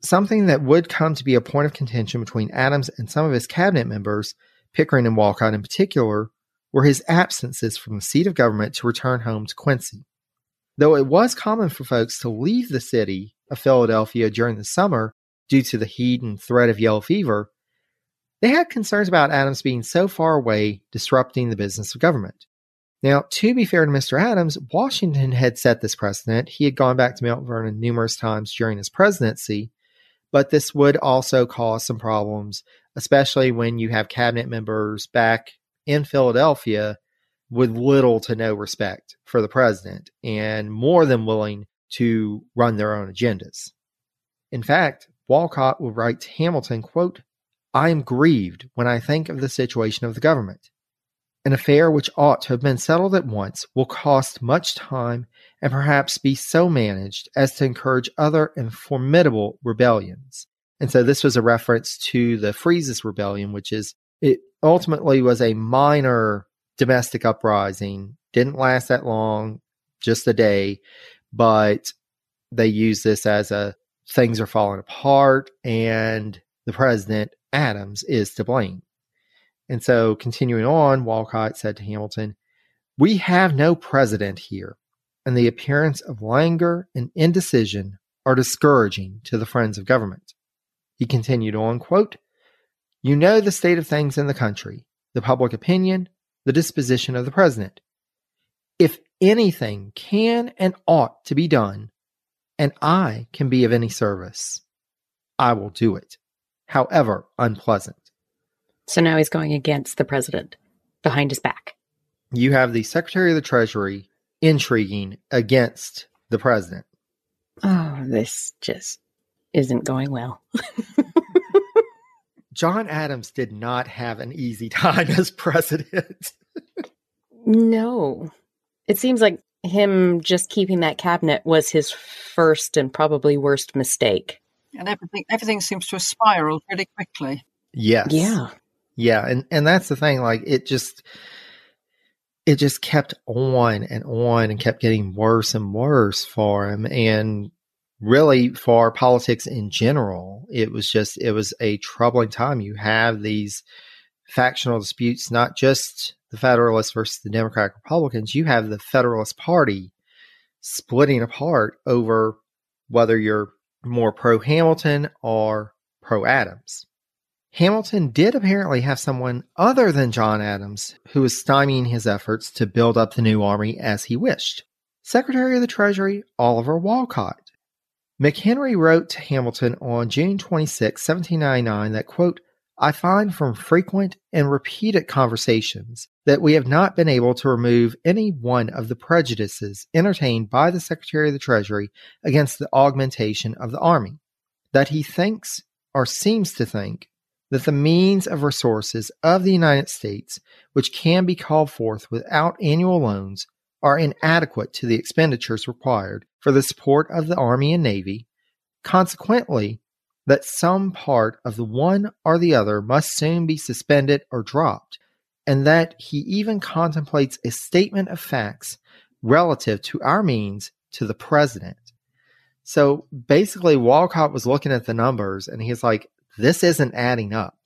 Something that would come to be a point of contention between Adams and some of his cabinet members, Pickering and Wolcott in particular, were his absences from the seat of government to return home to Quincy. Though it was common for folks to leave the city of Philadelphia during the summer due to the heat and threat of yellow fever, they had concerns about Adams being so far away, disrupting the business of government. Now, to be fair to Mr. Adams, Washington had set this precedent. He had gone back to Mount Vernon numerous times during his presidency, but this would also cause some problems, especially when you have cabinet members back in Philadelphia with little to no respect for the president and more than willing to run their own agendas. In fact, Wolcott will write to Hamilton, quote, I am grieved when I think of the situation of the government. An affair which ought to have been settled at once will cost much time and perhaps be so managed as to encourage other and formidable rebellions. And so this was a reference to the Fries's Rebellion, which is it ultimately was a minor domestic uprising, didn't last that long, just a day, but they use this as a things are falling apart and the president Adams is to blame. And so continuing on, Wolcott said to Hamilton, We have no president here and the appearance of languor and indecision are discouraging to the friends of government. He continued on, quote, You know the state of things in the country, the public opinion, the disposition of the president. If anything can and ought to be done, and I can be of any service, I will do it, however unpleasant. So now he's going against the president behind his back. You have the Secretary of the Treasury intriguing against the president. Oh, this just isn't going well. (laughs) John Adams did not have an easy (laughs) time as president. no. It seems like him just keeping that cabinet was his first and probably worst mistake. And everything everything seems to have spiraled really quickly. Yes. Yeah. Yeah, and and that's the thing like it just it just kept on and on and kept getting worse and worse for him and really for politics in general it was just it was a troubling time. You have these factional disputes not just the federalists versus the democratic republicans you have the federalist party splitting apart over whether you're more pro hamilton or pro adams Hamilton did apparently have someone other than John Adams who was stymieing his efforts to build up the new army as he wished Secretary of the Treasury Oliver Wolcott. McHenry wrote to Hamilton on June 26, 1799, that, quote, I find from frequent and repeated conversations that we have not been able to remove any one of the prejudices entertained by the Secretary of the Treasury against the augmentation of the army, that he thinks or seems to think that the means of resources of the United States, which can be called forth without annual loans, are inadequate to the expenditures required for the support of the Army and Navy, consequently, that some part of the one or the other must soon be suspended or dropped, and that he even contemplates a statement of facts relative to our means to the President. So basically, Wolcott was looking at the numbers and he's like, this isn't adding up.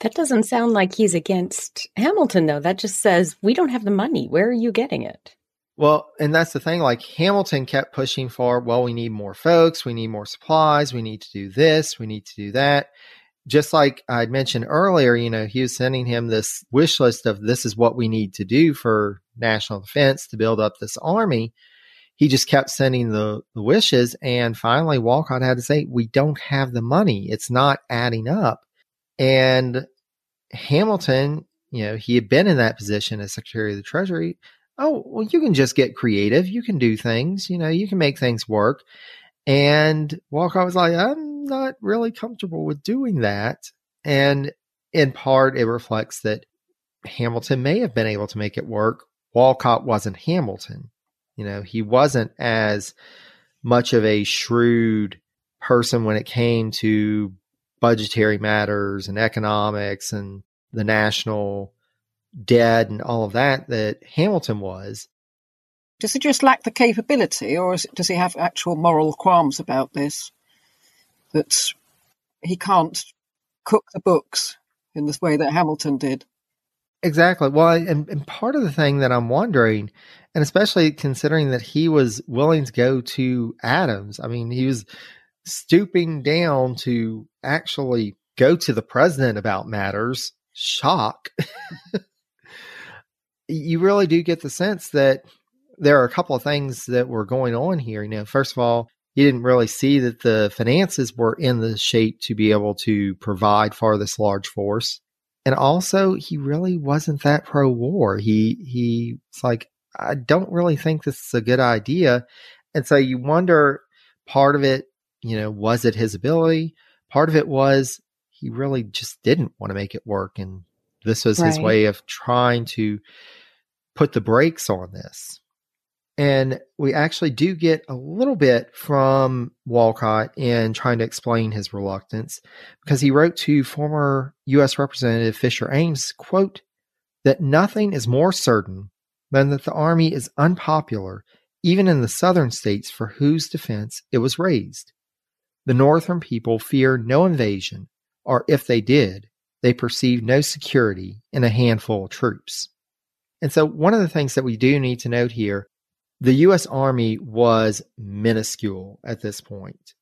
That doesn't sound like he's against Hamilton, though. That just says, we don't have the money. Where are you getting it? Well, and that's the thing. Like Hamilton kept pushing for, well, we need more folks, we need more supplies, we need to do this, we need to do that. Just like I'd mentioned earlier, you know, he was sending him this wish list of this is what we need to do for national defense to build up this army he just kept sending the, the wishes. And finally, Wolcott had to say, We don't have the money. It's not adding up. And Hamilton, you know, he had been in that position as Secretary of the Treasury. Oh, well, you can just get creative. You can do things, you know, you can make things work. And Wolcott was like, I'm not really comfortable with doing that. And in part, it reflects that Hamilton may have been able to make it work. Wolcott wasn't Hamilton. You know, he wasn't as much of a shrewd person when it came to budgetary matters and economics and the national debt and all of that that Hamilton was. Does he just lack the capability, or does he have actual moral qualms about this? That he can't cook the books in the way that Hamilton did. Exactly. Well, and, and part of the thing that I'm wondering and especially considering that he was willing to go to Adams. I mean, he was stooping down to actually go to the president about matters. Shock. (laughs) you really do get the sense that there are a couple of things that were going on here. You know, first of all, you didn't really see that the finances were in the shape to be able to provide for this large force. And also, he really wasn't that pro war. He he was like, I don't really think this is a good idea. And so you wonder part of it, you know, was it his ability? Part of it was he really just didn't want to make it work. And this was right. his way of trying to put the brakes on this. And we actually do get a little bit from Wolcott in trying to explain his reluctance because he wrote to former U.S. Representative Fisher Ames, quote, that nothing is more certain than that the army is unpopular even in the southern states for whose defense it was raised. The northern people fear no invasion, or if they did, they perceive no security in a handful of troops. And so, one of the things that we do need to note here the U.S. Army was minuscule at this point.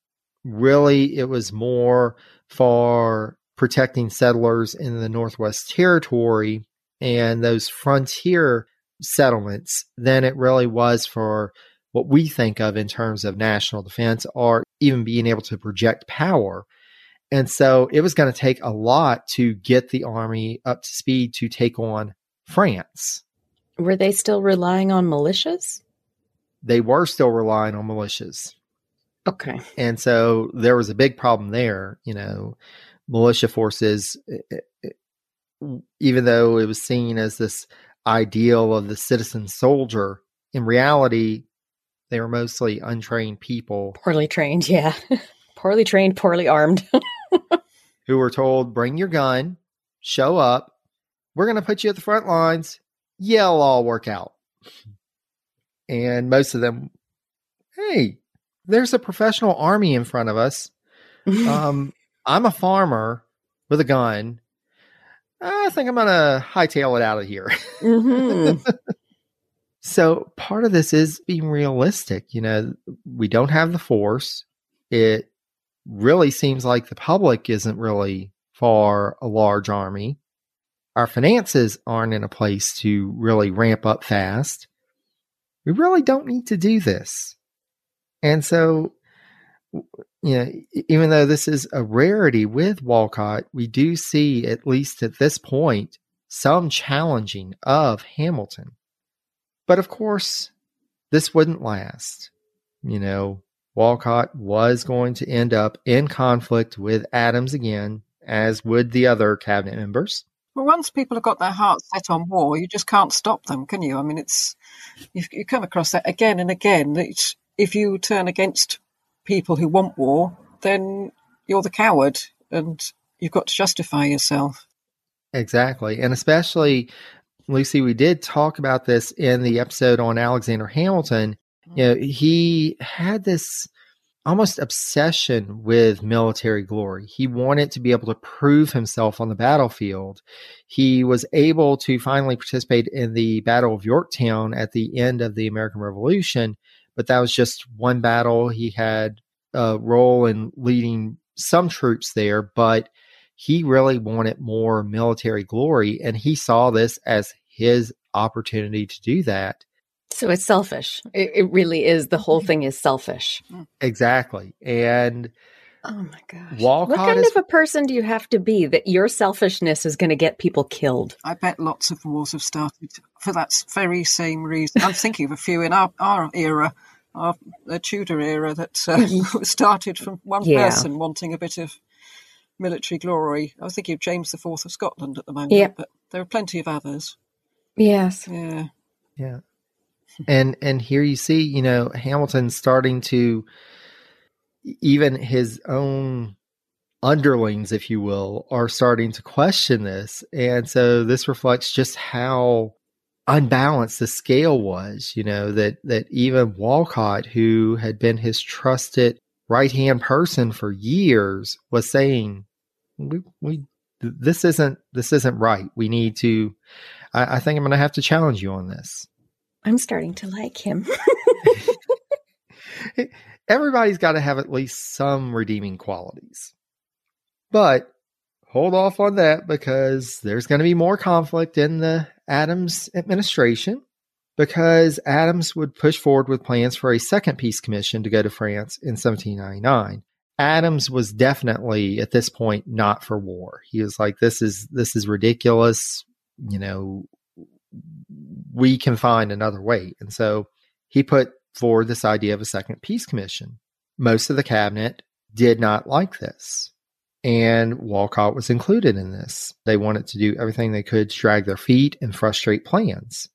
Really, it was more for protecting settlers in the Northwest Territory and those frontier settlements than it really was for what we think of in terms of national defense or even being able to project power. And so it was going to take a lot to get the army up to speed to take on France. Were they still relying on militias? They were still relying on militias. Okay. And so there was a big problem there. You know, militia forces, eh, eh, eh, even though it was seen as this ideal of the citizen soldier. In reality, they were mostly untrained people. Poorly trained, yeah. (laughs) poorly trained, poorly armed. (laughs) who were told, bring your gun, show up, we're going to put you at the front lines. Yeah, it'll all work out. And most of them, hey, there's a professional army in front of us. (laughs) um, I'm a farmer with a gun. I think I'm going to hightail it out of here. Mm-hmm. (laughs) so part of this is being realistic. You know, we don't have the force. It really seems like the public isn't really for a large army. Our finances aren't in a place to really ramp up fast. We really don't need to do this. And so you know, even though this is a rarity with Wolcott, we do see, at least at this point, some challenging of Hamilton. But of course, this wouldn't last. You know, Wolcott was going to end up in conflict with Adams again, as would the other cabinet members. Well, once people have got their hearts set on war, you just can't stop them, can you? I mean, it's you, you come across that again and again. That if you turn against people who want war, then you're the coward and you've got to justify yourself. Exactly. And especially, Lucy, we did talk about this in the episode on Alexander Hamilton. You mm. know, he had this almost obsession with military glory. He wanted to be able to prove himself on the battlefield. He was able to finally participate in the Battle of Yorktown at the end of the American Revolution, but that was just one battle. He had a role in leading some troops there, but he really wanted more military glory, and he saw this as his opportunity to do that. So it's selfish. It, it really is. The whole mm-hmm. thing is selfish. Mm. Exactly. And Oh my gosh. Wolcott what kind is- of a person do you have to be that your selfishness is going to get people killed? I bet lots of wars have started for that very same reason. I'm thinking of a few in our, our era, our the Tudor era, that uh, mm-hmm. (laughs) started from one Yeah. person wanting a bit of military glory. I was thinking of James IV of Scotland at the moment, Yep. but there are plenty of others. Yes. Yeah. Yeah. And and here you see, you know, Hamilton starting to even his own underlings, if you will, are starting to question this. And so this reflects just how unbalanced the scale was, you know, that that even Wolcott, who had been his trusted right hand person for years, was saying, We we this isn't this isn't right. We need to I, I think I'm gonna have to challenge you on this. I'm starting to like him. (laughs) everybody's got to have at least some redeeming qualities. But hold off on that because there's going to be more conflict in the Adams administration because Adams would push forward with plans for a second peace commission to go to France in 1799. Adams was definitely at this point not for war. He was like this is this is ridiculous, you know, we can find another way. And so he put forward this idea of a second peace commission. Most of the cabinet did not like this. And Wolcott was included in this. They wanted to do everything they could to drag their feet and frustrate plans.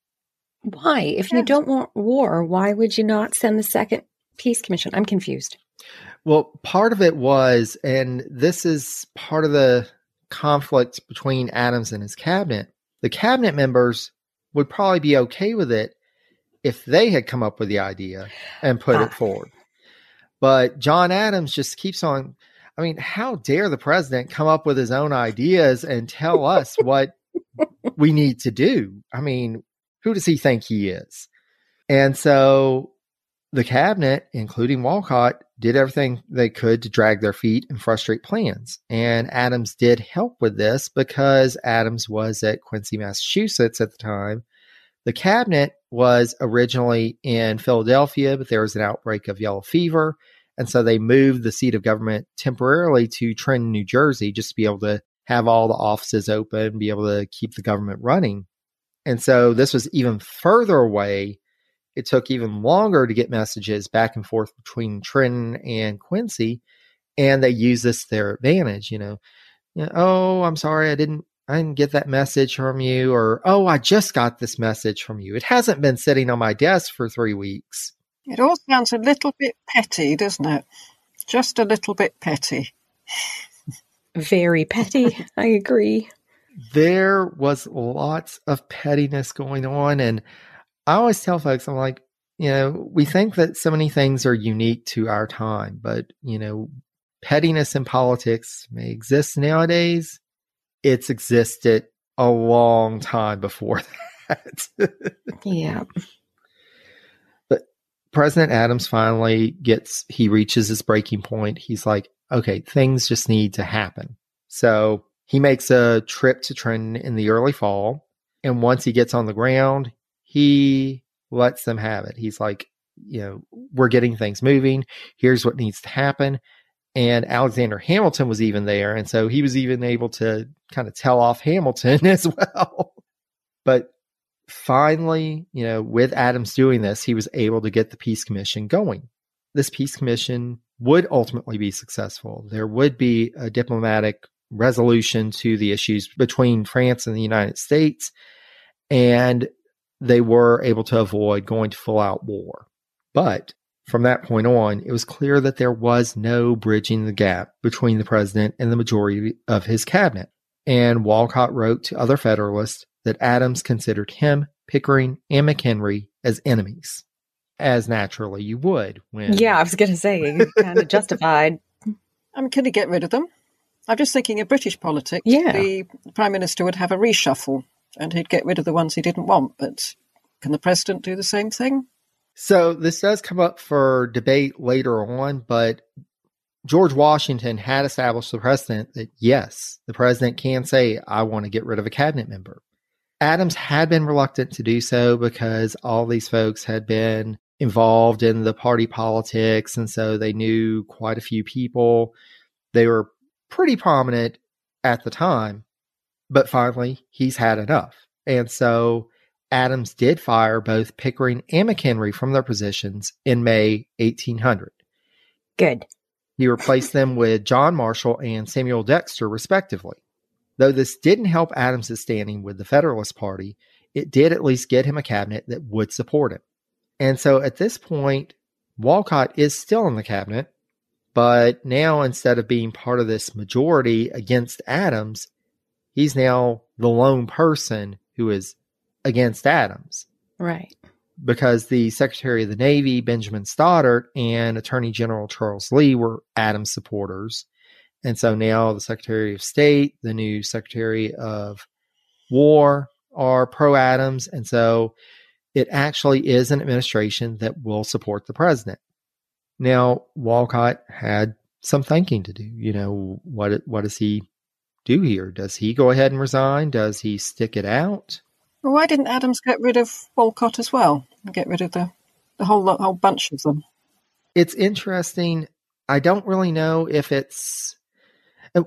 Why? If you don't want war, why would you not send the second peace commission? I'm confused. Well, part of it was, and this is part of the conflict between Adams and his cabinet, the cabinet members would probably be okay with it if they had come up with the idea and put Ah. it forward. But John Adams just keeps on. I mean, how dare the president come up with his own ideas and tell us what we need to do? I mean, who does he think he is? And so the cabinet, including Wolcott, did everything they could to drag their feet and frustrate plans. And Adams did help with this because Adams was at Quincy, Massachusetts at the time. The cabinet was originally in Philadelphia, but there was an outbreak of yellow fever. And so they moved the seat of government temporarily to Trenton, New Jersey, just to be able to have all the offices open, be able to keep the government running. And so this was even further away it took even longer to get messages back and forth between Trenton and Quincy, and they use this to their advantage. You know, You know, oh, I'm sorry, I didn't, I didn't get that message from you, or oh, I just got this message from you. It hasn't been sitting on my desk for three weeks. It all sounds a little bit petty, doesn't it? Just a little bit petty. Very petty. I agree. There was lots of pettiness going on, and I always tell folks, I'm like, you know, we think that so many things are unique to our time, but you know, pettiness in politics may exist nowadays. It's existed a long time before (laughs) that. Yeah. But President Adams finally gets, he reaches his breaking point. He's like, okay, things just need to happen. So he makes a trip to Trenton in the early fall. And once he gets on the ground, he lets them have it. He's like, you know, we're getting things moving. Here's what needs to happen. And Alexander Hamilton was even there. And so he was even able to kind of tell off Hamilton (laughs) as well. But finally, you know, with Adams doing this, he was able to get the peace commission going. This peace commission would ultimately be successful. There would be a diplomatic resolution to the issues between France and the United States, and they were able to avoid going to full out war. But from that point on, it was clear that there was no bridging the gap between the president and the majority of his cabinet. And Wolcott wrote to other Federalists that Adams considered him, Pickering, and McHenry as enemies. as naturally you would when Yeah, I was going to say, kind of (laughs) justified. I mean, can he get rid of them? I'm just thinking of British politics. Yeah. The Prime Minister would have a reshuffle and he'd get rid of the ones he didn't want. But can the President do the same thing? So this does come up for debate later on, but George Washington had established the precedent that yes, the president can say, I want to get rid of a cabinet member. Adams had been reluctant to do so because all these folks had been involved in the party politics. And so they knew quite a few people. They were pretty prominent at the time, but finally he's had enough. And so Adams did fire both Pickering and McHenry from their positions in May 1800. Good. He replaced them with John Marshall and Samuel Dexter, respectively. Though this didn't help Adams' standing with the Federalist Party, it did at least get him a cabinet that would support him. And so at this point, Wolcott is still in the cabinet, but now instead of being part of this majority against Adams, he's now the lone person who is against Adams Right. because the Secretary of the Navy, Benjamin Stoddert, and Attorney General Charles Lee were Adams supporters. And so now the Secretary of State, the new Secretary of War are pro Adams. And so it actually is an administration that will support the president. Now, Wolcott had some thinking to do. You know, what what does he do here? Does he go ahead and resign? Does he stick it out? Well, why didn't Adams get rid of Wolcott as well? And get rid of the, the whole lot, whole bunch of them. it's interesting. I don't really know if it's.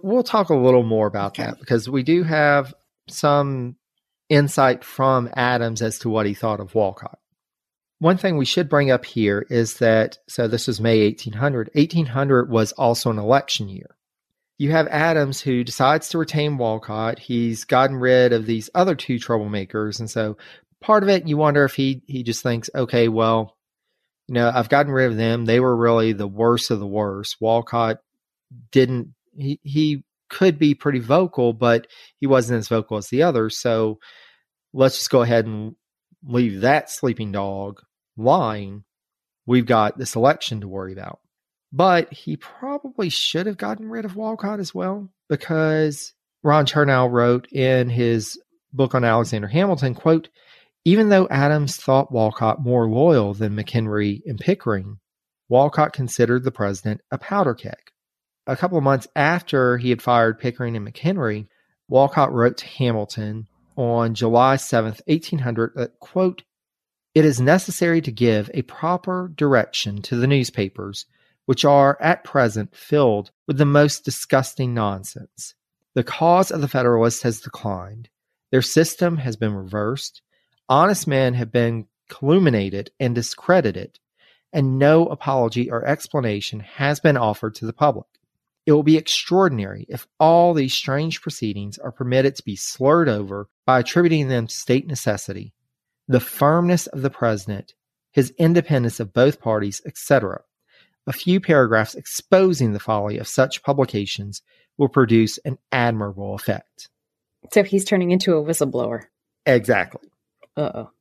We'll talk a little more about Okay. that because we do have some insight from Adams as to what he thought of Wolcott. One thing we should bring up here is that so this was May 1800. 1800 was also an election year. You have Adams who decides to retain Wolcott. He's gotten rid of these other two troublemakers, and so part of it you wonder if he he just thinks, okay, well, you know, I've gotten rid of them. They were really the worst of the worst. Wolcott didn't, he, he could be pretty vocal, but he wasn't as vocal as the others. So let's just go ahead and leave that sleeping dog lying. We've got this election to worry about. But he probably should have gotten rid of Wolcott as well because Ron Chernow wrote in his book on Alexander Hamilton, quote, even though Adams thought Wolcott more loyal than McHenry and Pickering, Wolcott considered the president a powder keg. A couple of months after he had fired Pickering and McHenry, Wolcott wrote to Hamilton on July 7th, 1800, that, quote, It is necessary to give a proper direction to the newspapers, which are at present filled with the most disgusting nonsense. The cause of the Federalists has declined. Their system has been reversed honest men have been calumniated and discredited, and no apology or explanation has been offered to the public. It will be extraordinary if all these strange proceedings are permitted to be slurred over by attributing them to state necessity, the firmness of the president, his independence of both parties, etc. A few paragraphs exposing the folly of such publications will produce an admirable effect. So he's turning into a whistleblower. Exactly. Uh oh.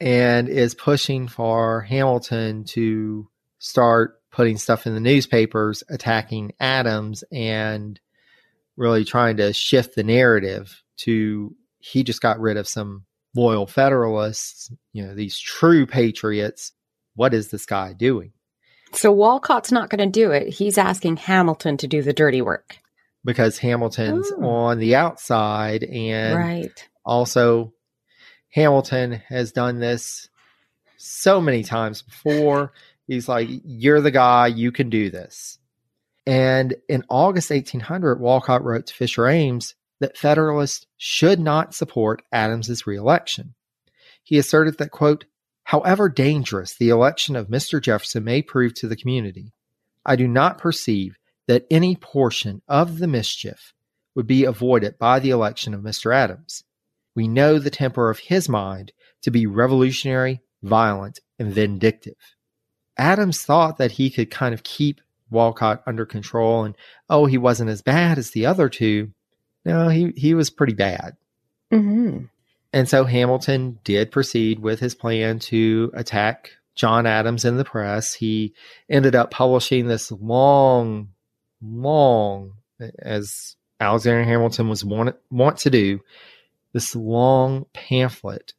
and is pushing for Hamilton to start putting stuff in the newspapers attacking Adams and really trying to shift the narrative to he just got rid of some loyal Federalists, you know, these true patriots. What is this guy doing? So Wolcott's not going to do it. He's asking Hamilton to do the dirty work. Because Hamilton's Oh. on the outside and right. Also, Hamilton has done this so many times before. He's like, You're the guy, you can do this. And in August 1800, Wolcott wrote to Fisher Ames that Federalists should not support Adams's reelection. He asserted that, quote, however dangerous the election of Mr. Jefferson may prove to the community, I do not perceive that any portion of the mischief would be avoided by the election of Mr. Adams. We know the temper of his mind to be revolutionary, violent, and vindictive. Adams thought that he could kind of keep Wolcott under control and, oh, he wasn't as bad as the other two. No, he, he was pretty bad. hmm And so Hamilton did proceed with his plan to attack John Adams in the press. He ended up publishing this long, long, as Alexander Hamilton was want, want to do, this long pamphlet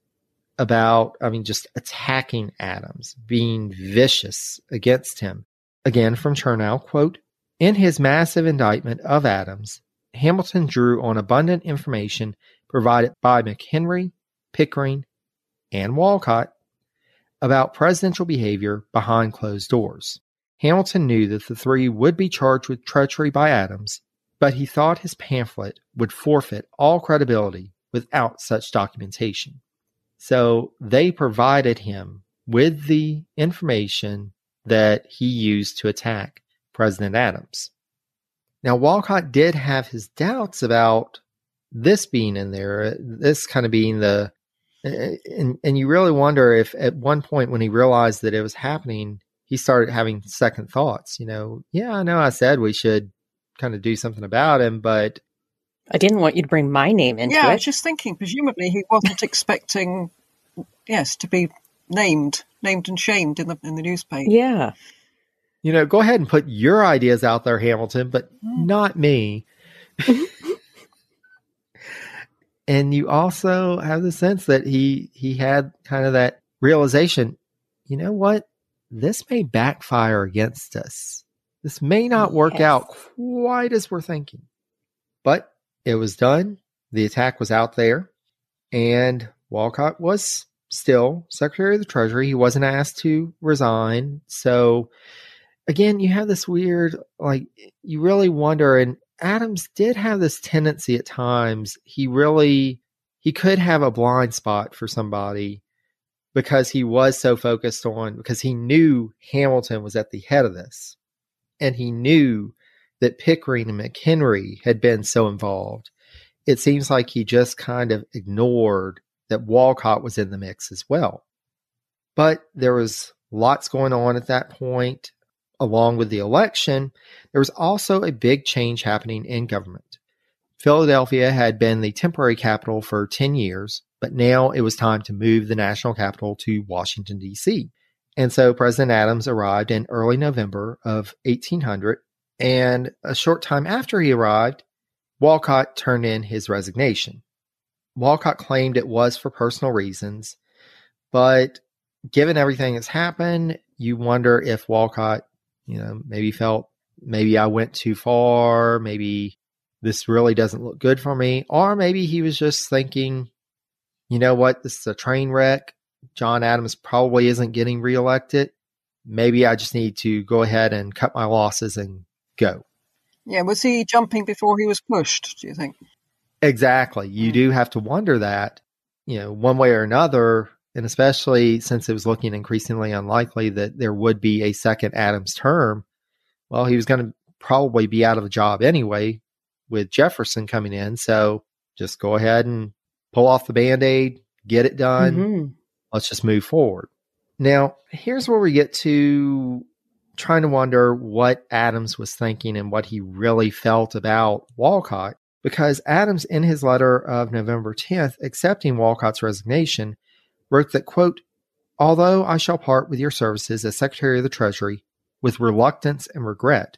about, I mean, just attacking Adams, being vicious against him. Again from Chernow, quote, in his massive indictment of Adams, Hamilton drew on abundant information provided by McHenry, Pickering, and Wolcott about presidential behavior behind closed doors. Hamilton knew that the three would be charged with treachery by Adams, but he thought his pamphlet would forfeit all credibility without such documentation. So they provided him with the information that he used to attack President Adams. Now, Wolcott did have his doubts about this being in there, this kind of being the, and, and you really wonder if at one point when he realized that it was happening, he started having second thoughts. You know, yeah, I know I said we should kind of do something about him, but I didn't want you to bring my name into yeah, it. I was just thinking, presumably he wasn't expecting, yes, to be named, named and shamed in the in the newspaper. Yeah. You know, go ahead and put your ideas out there, Hamilton, but Mm. not me. And you also have the sense that he he had kind of that realization, you know what? This may backfire against us. This may not work Yes. out quite as we're thinking. But it was done. The attack was out there. And Wolcott was still Secretary of the Treasury. He wasn't asked to resign. So again, you have this weird, like, you really wonder. And Adams did have this tendency at times. He really, he could have a blind spot for somebody because he was so focused on, because he knew Hamilton was at the head of this. And he knew that Pickering and McHenry had been so involved. It seems like he just kind of ignored that Wolcott was in the mix as well. But there was lots going on at that point. Along with the election, there was also a big change happening in government. Philadelphia had been the temporary capital for 10 years, but now it was time to move the national capital to Washington, D.C. And so President Adams arrived in early November of 1800, and a short time after he arrived, Wolcott turned in his resignation. Wolcott claimed it was for personal reasons, but given everything that's happened, you wonder if Wolcott, you know, maybe felt maybe I went too far, maybe this really doesn't look good for me, or maybe he was just thinking, you know what, this is a train wreck. John Adams probably isn't getting reelected. Maybe I just need to go ahead and cut my losses and go. Yeah, was he jumping before he was pushed? Do you think? Exactly. You Mm. do have to wonder that, you know, one way or another, and especially since it was looking increasingly unlikely that there would be a second Adams term. Well, he was going to probably be out of a job anyway with Jefferson coming in. So just go ahead and pull off the band aid, get it done. Mhm. Let's just move forward. Now, here's where we get to trying to wonder what Adams was thinking and what he really felt about Wolcott, because Adams, in his letter of November 10th, accepting Wolcott's resignation, wrote that, quote, Although I shall part with your services as Secretary of the Treasury with reluctance and regret,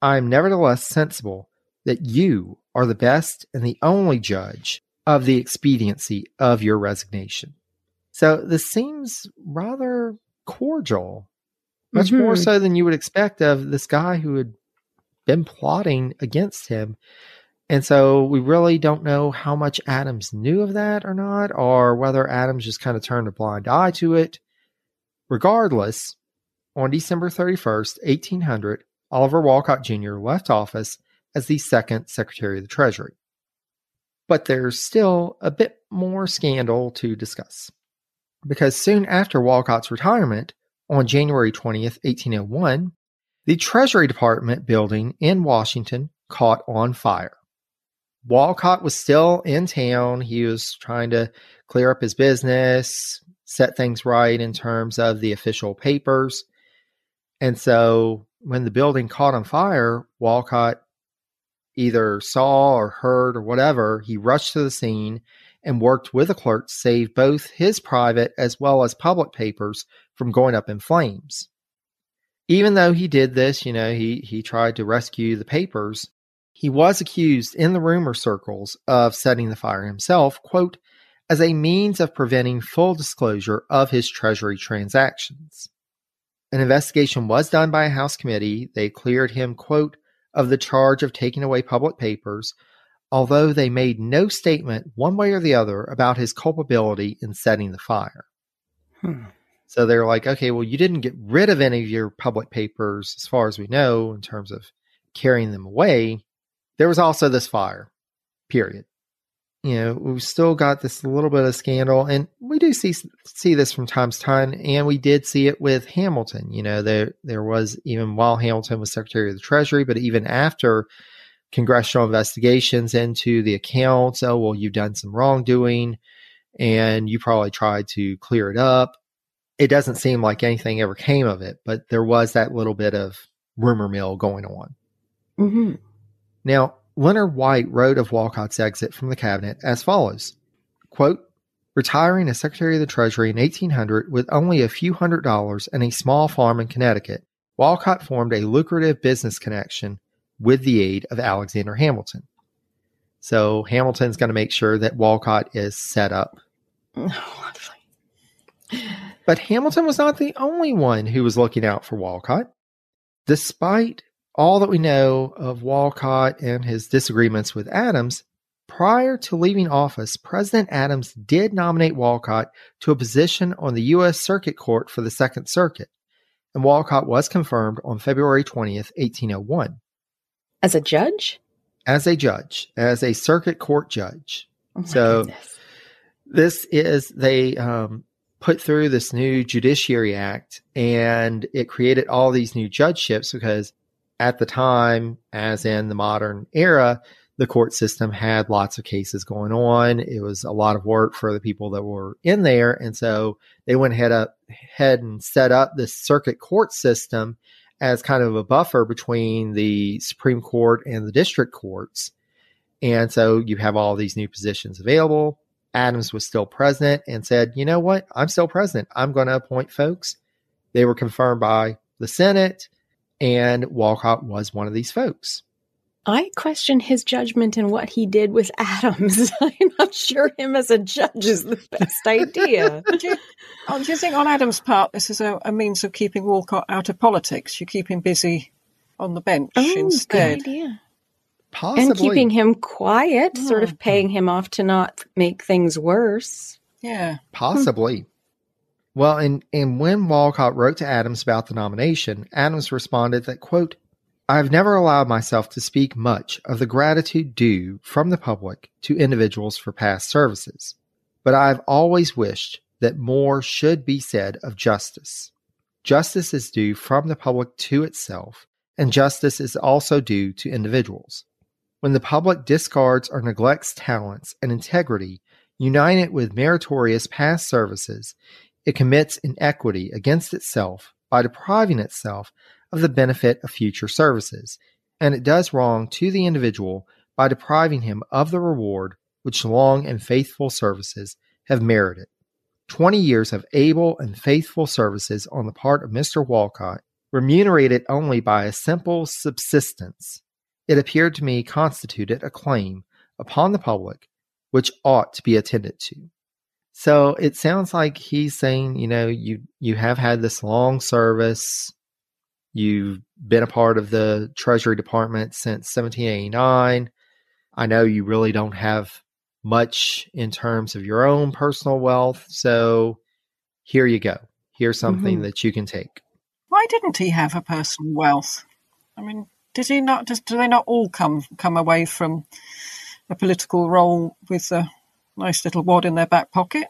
I am nevertheless sensible that you are the best and the only judge of the expediency of your resignation. So this seems rather cordial, much more Mhm. so than you would expect of this guy who had been plotting against him. And so we really don't know how much Adams knew of that or not, or whether Adams just kind of turned a blind eye to it. Regardless, on December 31st, 1800, Oliver Wolcott Jr. left office as the second Secretary of the Treasury. But there's still a bit more scandal to discuss. Because soon after Wolcott's retirement, on January 20th, 1801, the Treasury Department building in Washington caught on fire. Wolcott was still in town. He was trying to clear up his business, set things right in terms of the official papers. And so when the building caught on fire, Wolcott either saw or heard or whatever, he rushed to the scene and worked with the clerk to save both his private as well as public papers from going up in flames. Even though he did this, you know, he, he tried to rescue the papers, he was accused in the rumor circles of setting the fire himself, quote, as a means of preventing full disclosure of his Treasury transactions. An investigation was done by a House committee. They cleared him, quote, of the charge of taking away public papers, although they made no statement one way or the other about his culpability in setting the fire. Hmm. So they're like, okay, well, you didn't get rid of any of your public papers, as far as we know, in terms of carrying them away. There was also this fire, period. You know, we've still got this little bit of scandal, and we do see see this from time to time, and we did see it with Hamilton. You know, there there was even while Hamilton was Secretary of the Treasury, but even after congressional investigations into the accounts. Oh, well, you've done some wrongdoing and you probably tried to clear it up. It doesn't seem like anything ever came of it, but there was that little bit of rumor mill going on. Mm-hmm. Now, Leonard White wrote of Wolcott's exit from the cabinet as follows quote, Retiring as Secretary of the Treasury in 1800 with only a few hundred dollars and a small farm in Connecticut, Wolcott formed a lucrative business connection with the aid of Alexander Hamilton. So Hamilton's going to make sure that Wolcott is set up. (laughs) but Hamilton was not the only one who was looking out for Wolcott. Despite all that we know of Wolcott and his disagreements with Adams, prior to leaving office, President Adams did nominate Wolcott to a position on the U.S. Circuit Court for the Second Circuit, and Wolcott was confirmed on February 20th, 1801. As a judge? As a judge, as a circuit court judge. Oh so goodness. this is they um, put through this new Judiciary Act, and it created all these new judgeships because at the time, as in the modern era, the court system had lots of cases going on. It was a lot of work for the people that were in there. And so they went ahead, up, ahead and set up this circuit court system as kind of a buffer between the Supreme Court and the district courts. And so you have all these new positions available. Adams was still president and said, you know what? I'm still president. I'm going to appoint folks. They were confirmed by the Senate, and Wolcott was one of these folks. I question his judgment in what he did with (laughs) Adams. (laughs) I'm not sure him as a judge is the best (laughs) idea. do, you, oh, do, you, think, on Adams' part, this is a, a, means of keeping Wolcott out of politics? You keep him busy on the bench oh, instead. Good idea. Possibly. And keeping him quiet, oh. sort of hmm. paying him off to not make things worse. Yeah. Possibly. Well, and, and when Wolcott wrote to Adams about the nomination, Adams responded that, quote, I have never allowed myself to speak much of the gratitude due from the public to individuals for past services, but I have always wished that more should be said of justice. Justice is due from the public to itself, and justice is also due to individuals. When the public discards or neglects talents and integrity united with meritorious past services, it commits inequity against itself by depriving itself of the benefit of future services, and it does wrong to the individual by depriving him of the reward which long and faithful services have merited. Twenty years of able and faithful services on the part of Mr. Wolcott, remunerated only by a simple subsistence, it appeared to me constituted a claim upon the public which ought to be attended to. So it sounds like he's saying, you know, you you have had this long service, You've been a part of the Treasury Department since 1789. I know you really don't have much in terms of your own personal wealth. So here you go. Here's something mm-hmm. that you can take. Why didn't he have a personal wealth? I mean, did he not? Does, do they not all come come away from a political role with a nice little wad in their back pocket?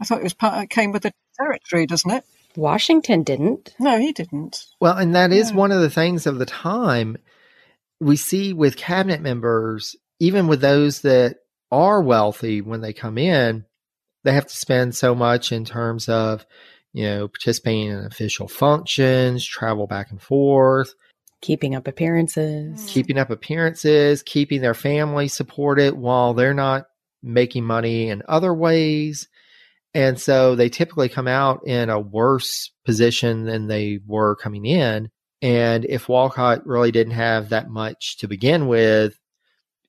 I thought it was part. It came with the territory, doesn't it? Washington didn't. No, he didn't. Well, and that is one of the things of the time we see with cabinet members, even with those that are wealthy when they come in, they have to spend so much in terms of, you know, participating in official functions, travel back and forth, keeping up appearances, keeping up appearances, keeping their family supported while they're not making money in other ways. And so they typically come out in a worse position than they were coming in. And if Wolcott really didn't have that much to begin with,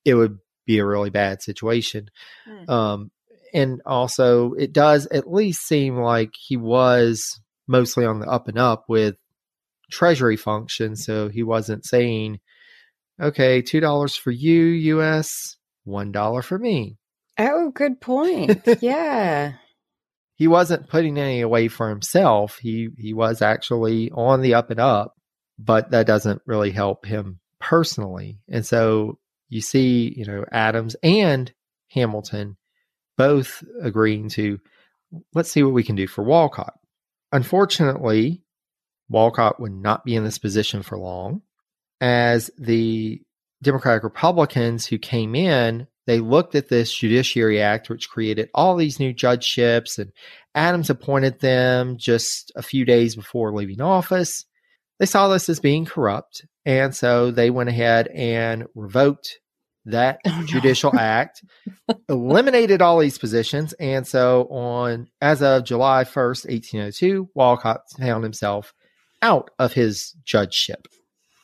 it would be a really bad situation. Mm. Um, and also, it does at least seem like he was mostly on the up and up with treasury function. So he wasn't saying, okay, $2 for you, US, $1 for me. Oh, good point. yeah. (laughs) He wasn't putting any away for himself. He he was actually on the up and up, but that doesn't really help him personally. And so you see, you know, Adams and Hamilton both agreeing to let's see what we can do for Wolcott. Unfortunately, Wolcott would not be in this position for long, as the Democratic Republicans who came in, they looked at this Judiciary Act, which created all these new judgeships, and Adams appointed them just a few days before leaving office. They saw this as being corrupt, and so they went ahead and revoked that (laughs) oh, no. judicial act, (laughs) eliminated all these positions, and so on as of July 1st, 1802, Wolcott found himself out of his judgeship.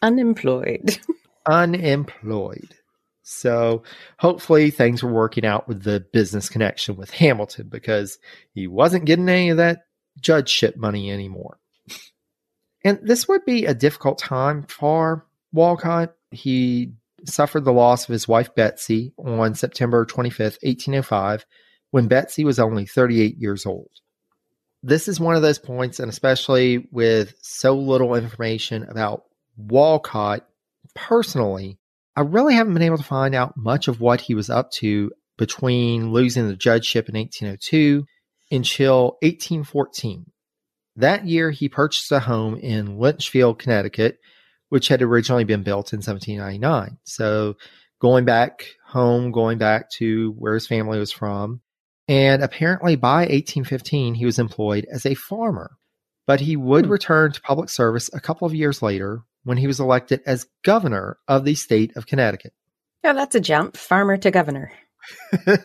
Unemployed. (laughs) Unemployed. So hopefully things were working out with the business connection with Hamilton because he wasn't getting any of that judgeship money anymore. And this would be a difficult time for Wolcott. He suffered the loss of his wife Betsy on September 25th, 1805, when Betsy was only 38 years old this is one of those points, and especially with so little information about Wolcott personally, I really haven't been able to find out much of what he was up to between losing the judgeship in 1802 until 1814. That year, he purchased a home in Litchfield, Connecticut, which had originally been built in 1799. So, going back home, going back to where his family was from, and apparently by 1815, he was employed as a farmer. But he would hmm. return to public service a couple of years later when he was elected as governor of the state of Connecticut. Yeah, that's a jump. Farmer to governor.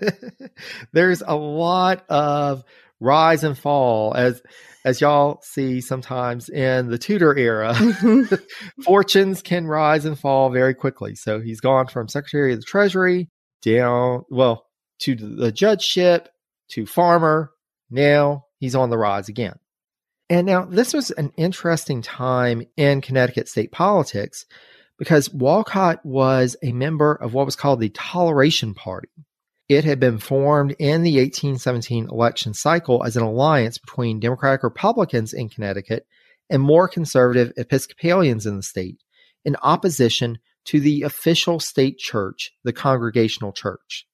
(laughs) There's a lot of rise and fall as as y'all see sometimes in the Tudor era. Mm-hmm. (laughs) fortunes can rise and fall very quickly. So he's gone from Secretary of the Treasury down, well, to the judgeship, to farmer. Now he's on the rise again. And now this was an interesting time in Connecticut state politics because Wolcott was a member of what was called the Toleration Party. It had been formed in the 1817 election cycle as an alliance between Democratic Republicans in Connecticut and more conservative Episcopalians in the state in opposition to the official state church, the Congregational Church.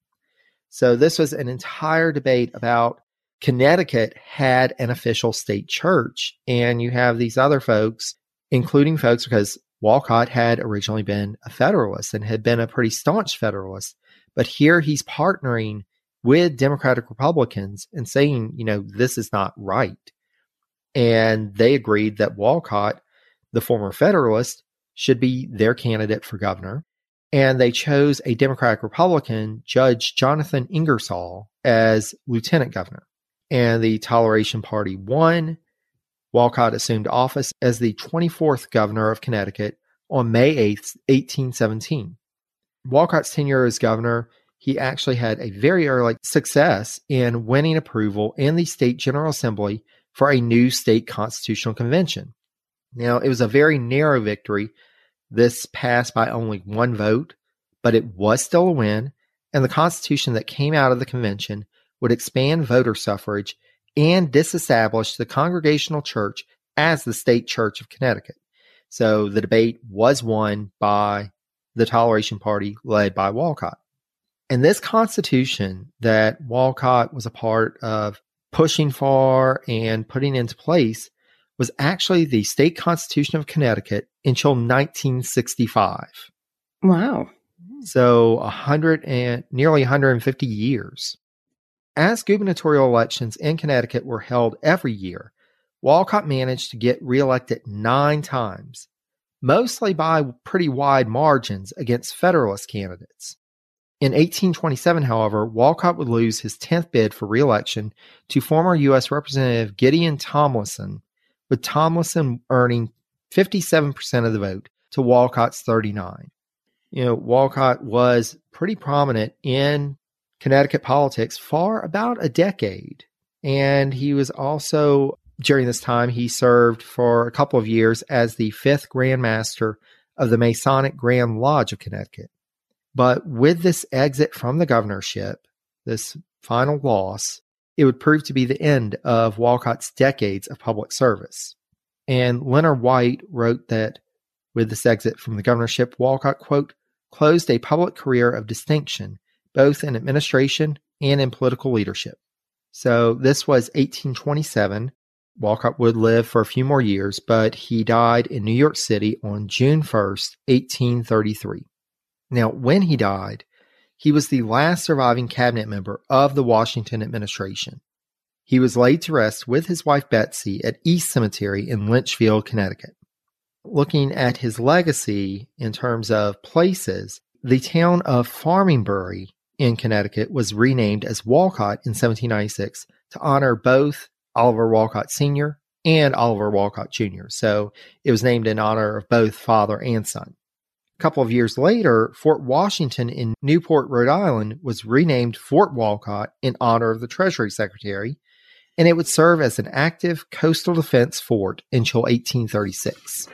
So this was an entire debate about Connecticut had an official state church, and you have these other folks, including folks because Wolcott had originally been a Federalist and had been a pretty staunch Federalist. But here he's partnering with Democratic Republicans and saying, you know, this is not right. And they agreed that Wolcott, the former Federalist, should be their candidate for governor and they chose a Democratic Republican, Judge Jonathan Ingersoll, as lieutenant governor. And the Toleration Party won. Wolcott assumed office as the 24th governor of Connecticut on May 8th, 1817. Wolcott's tenure as governor, he actually had a very early success in winning approval in the state General Assembly for a new state constitutional convention. Now, it was a very narrow victory this passed by only one vote, but it was still a win, and the Constitution that came out of the convention would expand voter suffrage and disestablish the Congregational Church as the state church of Connecticut. So the debate was won by the Toleration Party led by Wolcott. And this Constitution that Wolcott was a part of pushing for and putting into place was actually the state constitution of Connecticut until 1965. Wow. So 100 and nearly 150 years. As gubernatorial elections in Connecticut were held every year, Wolcott managed to get reelected nine times, mostly by pretty wide margins against Federalist candidates. In 1827, however, Wolcott would lose his 10th bid for reelection to former U.S. Representative Gideon Tomlinson, with Tomlinson earning 57% of the vote to Wolcott's 39. You know, Wolcott was pretty prominent in Connecticut politics for about a decade. And he was also, during this time, he served for a couple of years as the fifth Grand Master of the Masonic Grand Lodge of Connecticut. But with this exit from the governorship, this final loss, it would prove to be the end of Wolcott's decades of public service. And Leonard White wrote that with this exit from the governorship, Wolcott, quote, closed a public career of distinction, both in administration and in political leadership. So this was 1827. Wolcott would live for a few more years, but he died in New York City on June 1st, 1833. Now, when he died, he was the last surviving cabinet member of the Washington administration. He was laid to rest with his wife Betsy at East Cemetery in Litchfield, Connecticut. Looking at his legacy in terms of places, the town of Farmingbury in Connecticut was renamed as Wolcott in 1796 to honor both Oliver Wolcott Sr. and Oliver Wolcott Jr. So it was named in honor of both father and son. A couple of years later, Fort Washington in Newport, Rhode Island was renamed Fort Wolcott in honor of the Treasury Secretary, and it would serve as an active coastal defense fort until 1836.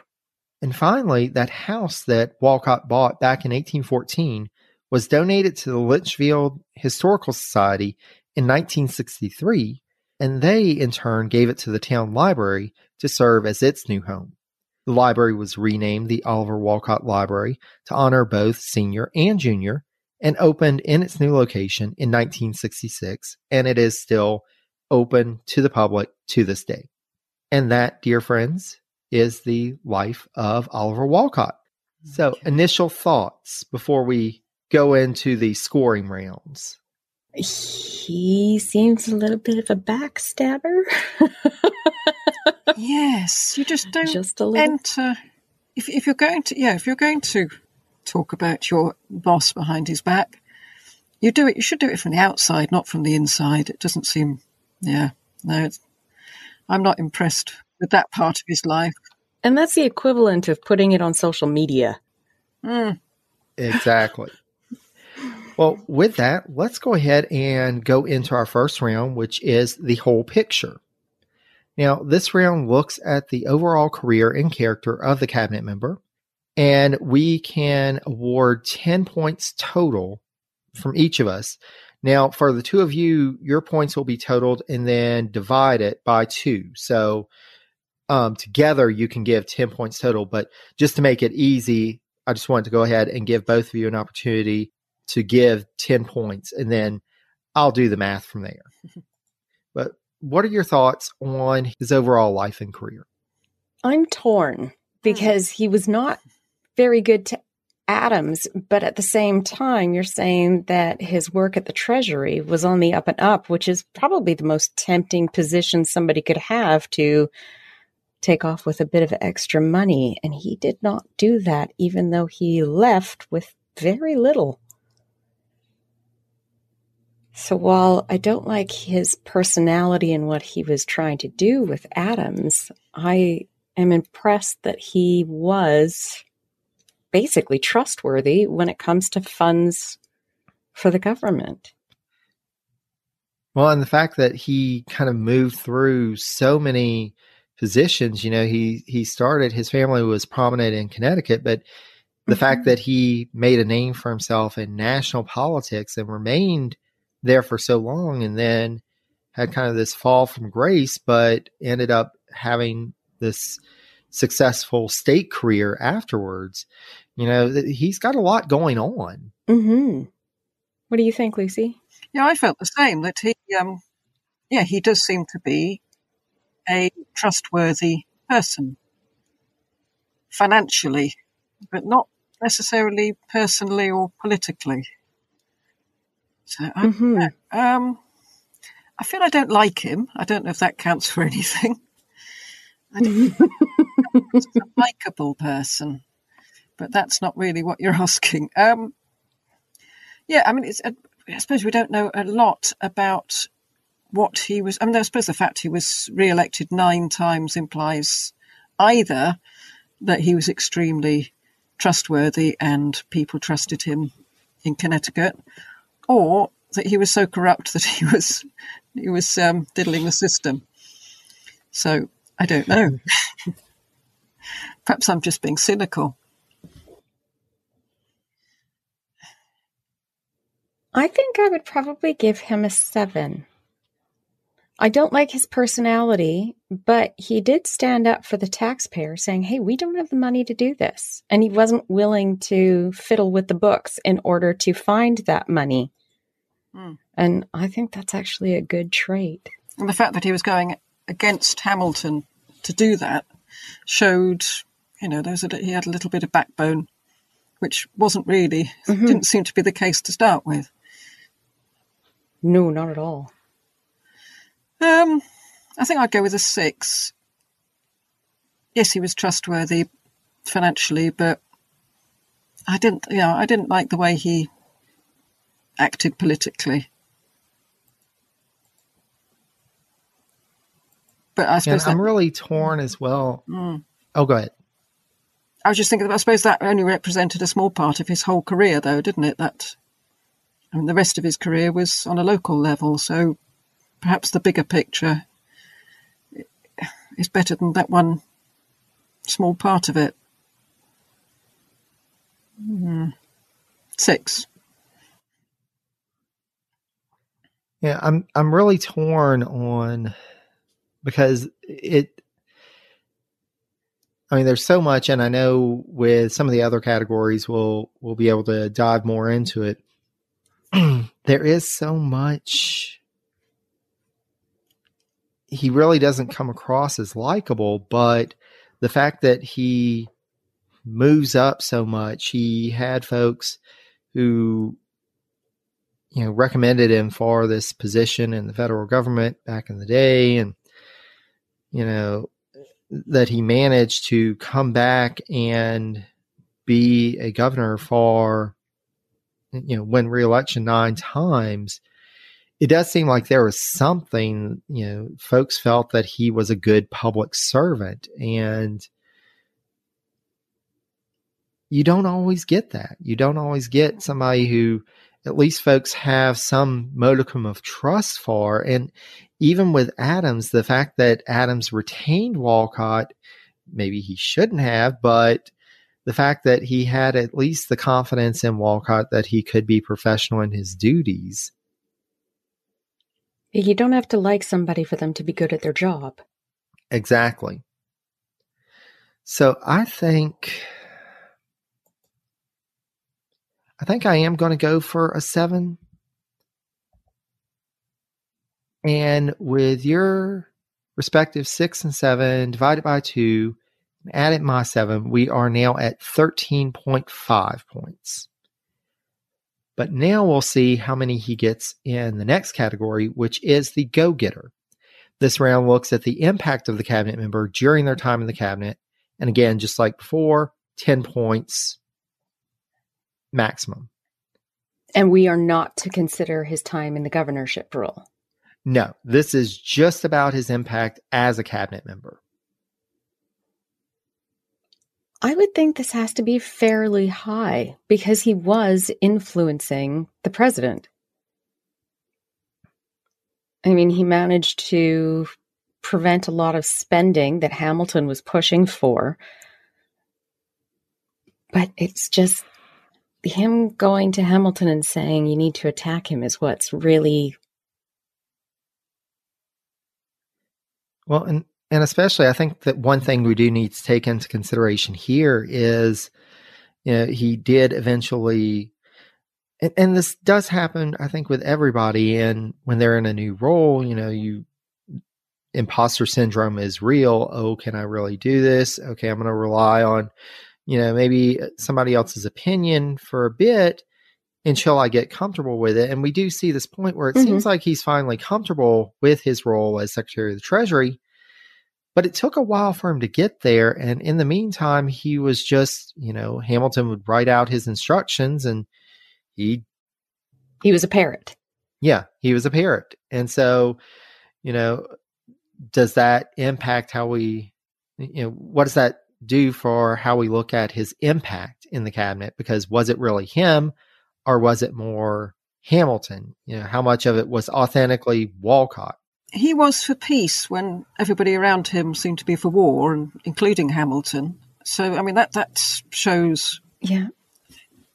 And finally, that house that Wolcott bought back in 1814 was donated to the Litchfield Historical Society in 1963, and they in turn gave it to the town library to serve as its new home. The library was renamed the Oliver Wolcott Library to honor both senior and junior and opened in its new location in 1966, and it is still open to the public to this day. And that, dear friends, is the life of Oliver Wolcott. So, initial thoughts before we go into the scoring rounds. He seems a little bit of a backstabber. (laughs) Yes, you just don't Just a little. enter. If, if you're going to, yeah, if you're going to talk about your boss behind his back, you do it. You should do it from the outside, not from the inside. It doesn't seem, yeah, no. It's, I'm not impressed with that part of his life. And that's the equivalent of putting it on social media. Mm, Exactly. Well, with that, let's go ahead and go into our first round, which is the whole picture. Now, this round looks at the overall career and character of the cabinet member, and we can award 10 points total from each of us. Now, for the two of you, your points will be totaled and then divided by two. So, um, together you can give 10 points total, but just to make it easy, I just wanted to go ahead and give both of you an opportunity to give 10 points, and then I'll do the math from there. (laughs) but what are your thoughts on his overall life and career? I'm torn because he was not very good to Adams, but at the same time, you're saying that his work at the Treasury was on the up and up, which is probably the most tempting position somebody could have to take off with a bit of extra money. And he did not do that, even though he left with very little. So while I don't like his personality and what he was trying to do with Adams, I am impressed that he was basically trustworthy when it comes to funds for the government. Well, and the fact that he kind of moved through so many positions, you know, he he started his family was prominent in Connecticut, but the fact mm-hmm. that he made a name for himself in national politics and remained there for so long and then had kind of this fall from grace, but ended up having this successful state career afterwards. You know, th- he's got a lot going on. Mm-hmm. What do you think, Lucy? yeah, I felt the same. That he, um, yeah, he does seem to be a trustworthy person financially, but not necessarily personally or politically. So I, Mm-hmm. Um, I feel I don't like him. I don't know if that counts for (laughs) anything. I don't he's a likable person, but that's not really what you're (laughs) asking. Um, Yeah, I mean, it's, uh, I suppose we don't know a lot about what he was. I mean, I suppose the fact he was re-elected nine times implies either that he was extremely trustworthy and people trusted him in Connecticut, or that he was so corrupt that he was he was um, diddling the system. So I don't know. Perhaps I'm just being cynical. I think I would probably give him a seven. I don't like his personality, but he did stand up for the taxpayer, saying, Hey, we don't have the money to do this. And he wasn't willing to fiddle with the books in order to find that money. Mm. And I think that's actually a good trait. And the fact that he was going against Hamilton to do that showed, you know, there was a, he had a little bit of backbone, which wasn't really, mm-hmm. didn't seem to be the case to start with. No, not at all. Um, I think I'd go with a six. Yes, he was trustworthy financially, but I didn't, you know, I didn't like the way he acted politically. But I suppose I'm really torn as well. Mm. Oh, go ahead. I was just thinking. I suppose that only represented a small part of his whole career, though, didn't it? That I mean, the rest of his career was on a local level, so perhaps the bigger picture is better than that one small part of it. Mm. Six. Yeah, I'm I'm really torn on because it I mean there's so much and I know with some of the other categories we'll we'll be able to dive more into it. (clears throat) there is so much he really doesn't come across as likable, but the fact that he moves up so much, he had folks who you know recommended him for this position in the federal government back in the day and you know that he managed to come back and be a governor for you know win reelection nine times it does seem like there was something, you know, folks felt that he was a good public servant and you don't always get that. You don't always get somebody who at least folks have some modicum of trust for. And even with Adams, the fact that Adams retained Wolcott, maybe he shouldn't have, but the fact that he had at least the confidence in Wolcott that he could be professional in his duties you don't have to like somebody for them to be good at their job. Exactly. So I think I think I am going to go for a 7. And with your respective 6 and 7 divided by 2 and added my 7, we are now at 13.5 points. But now we'll see how many he gets in the next category, which is the go getter. This round looks at the impact of the cabinet member during their time in the cabinet. And again, just like before, 10 points maximum. And we are not to consider his time in the governorship role. No, this is just about his impact as a cabinet member. I would think this has to be fairly high because he was influencing the president. I mean, he managed to prevent a lot of spending that Hamilton was pushing for. But it's just him going to Hamilton and saying you need to attack him is what's really. Well, and and especially I think that one thing we do need to take into consideration here is, you know, he did eventually, and, and this does happen, I think, with everybody. And when they're in a new role, you know, you imposter syndrome is real. Oh, can I really do this? Okay, I'm going to rely on, you know, maybe somebody else's opinion for a bit until I get comfortable with it. And we do see this point where it mm-hmm. seems like he's finally comfortable with his role as Secretary of the Treasury. But it took a while for him to get there. And in the meantime, he was just, you know, Hamilton would write out his instructions and he'd He was a parrot. Yeah, he was a parrot. And so, you know, does that impact how we, you know, what does that do for how we look at his impact in the cabinet? Because was it really him or was it more Hamilton? You know, how much of it was authentically Wolcott? He was for peace when everybody around him seemed to be for war, and including Hamilton. So, I mean, that that shows. Yeah.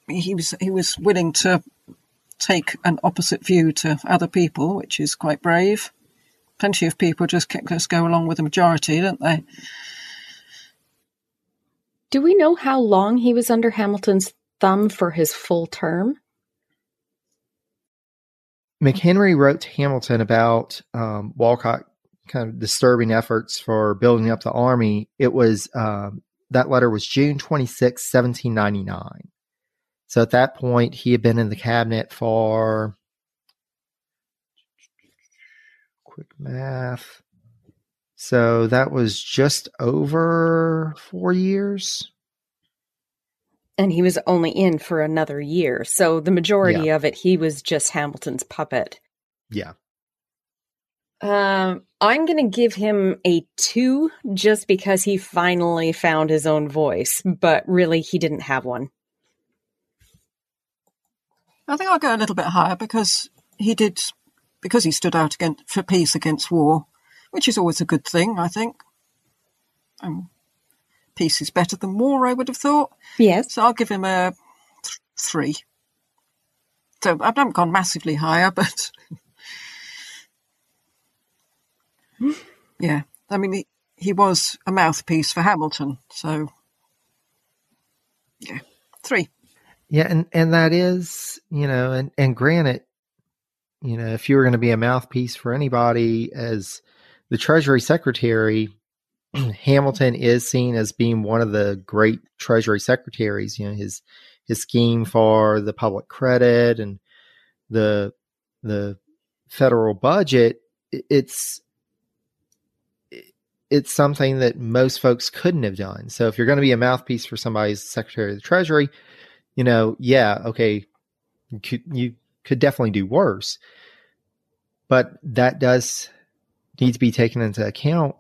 He was he was willing to take an opposite view to other people, which is quite brave. Plenty of people just just go along with the majority, don't they? Do we know how long he was under Hamilton's thumb for his full term? McHenry wrote to Hamilton about um, Wolcott kind of disturbing efforts for building up the army. It was um, that letter was June 26, 1799. So at that point, he had been in the cabinet for quick math. So that was just over four years. And he was only in for another year. So the majority yeah. of it, he was just Hamilton's puppet. Yeah. Um, I'm going to give him a two just because he finally found his own voice, but really he didn't have one. I think I'll go a little bit higher because he did, because he stood out against, for peace against war, which is always a good thing, I think. Um, peace is better than war, I would have thought. Yes. So I'll give him a th- three. So I haven't gone massively higher, (laughs) but yeah, I mean, he, he was a mouthpiece for Hamilton, so yeah, three. Yeah, and and that is, you know, and and granted, you know, if you were going to be a mouthpiece for anybody as the Treasury Secretary, (clears throat) Hamilton is seen as being one of the great Treasury secretaries. You know, his his scheme for the public credit and the the federal budget. It's it's something that most folks couldn't have done. So if you're going to be a mouthpiece for somebody's Secretary of the Treasury, you know, yeah, okay, you could, you could definitely do worse, but that does need to be taken into account.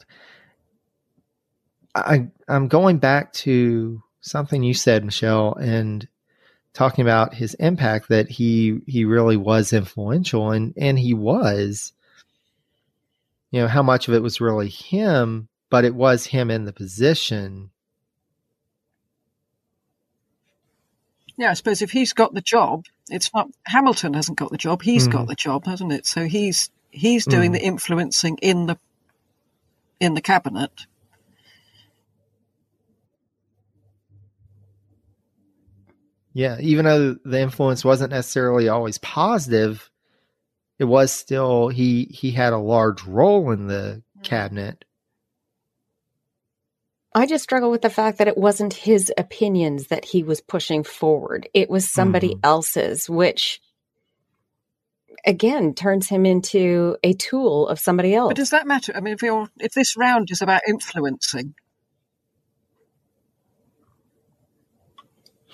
I I'm going back to something you said, Michelle, and talking about his impact that he he really was influential and and he was you know how much of it was really him but it was him in the position yeah i suppose if he's got the job it's not hamilton hasn't got the job He's mm. got the job hasn't it so he's he's doing mm. the influencing in the in the cabinet Yeah, even though the influence wasn't necessarily always positive, it was still he he had a large role in the mm-hmm. cabinet. I just struggle with the fact that it wasn't his opinions that he was pushing forward. It was somebody mm-hmm. else's, which again turns him into a tool of somebody else. But does that matter? I mean, if you're if this round is about influencing,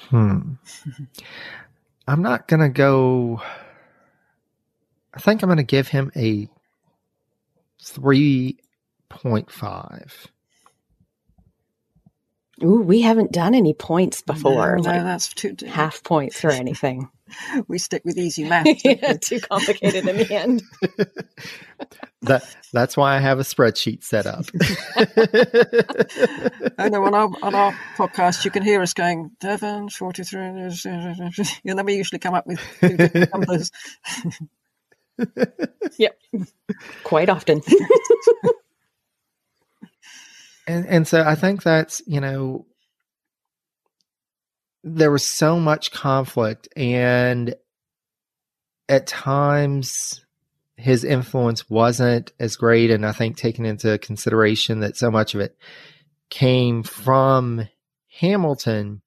Hmm. I'm not going to go. I think I'm going to give him a 3.5. Ooh, we haven't done any points before. No, like no that's too half points or (laughs) anything. (laughs) we stick with easy (laughs) math. yeah, too complicated in the end. (laughs) that that's why I have a spreadsheet set up. I know on our on our podcast you can hear us going Devon forty three, and then we usually come up with two different numbers. yep, quite often. and and so I think that's you know there was so much conflict and at times his influence wasn't as great and i think taking into consideration that so much of it came from hamilton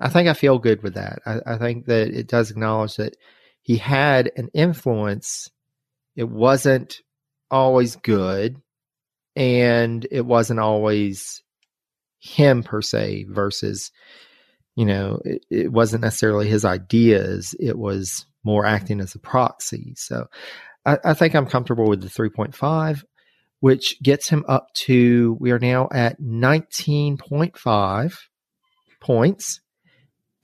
i think i feel good with that. I, I think that it does acknowledge that he had an influence. It wasn't always good and it wasn't always him per se versus you know, it, it wasn't necessarily his ideas. It was more acting as a proxy. So I, I think I'm comfortable with the 3.5, which gets him up to, we are now at 19.5 points.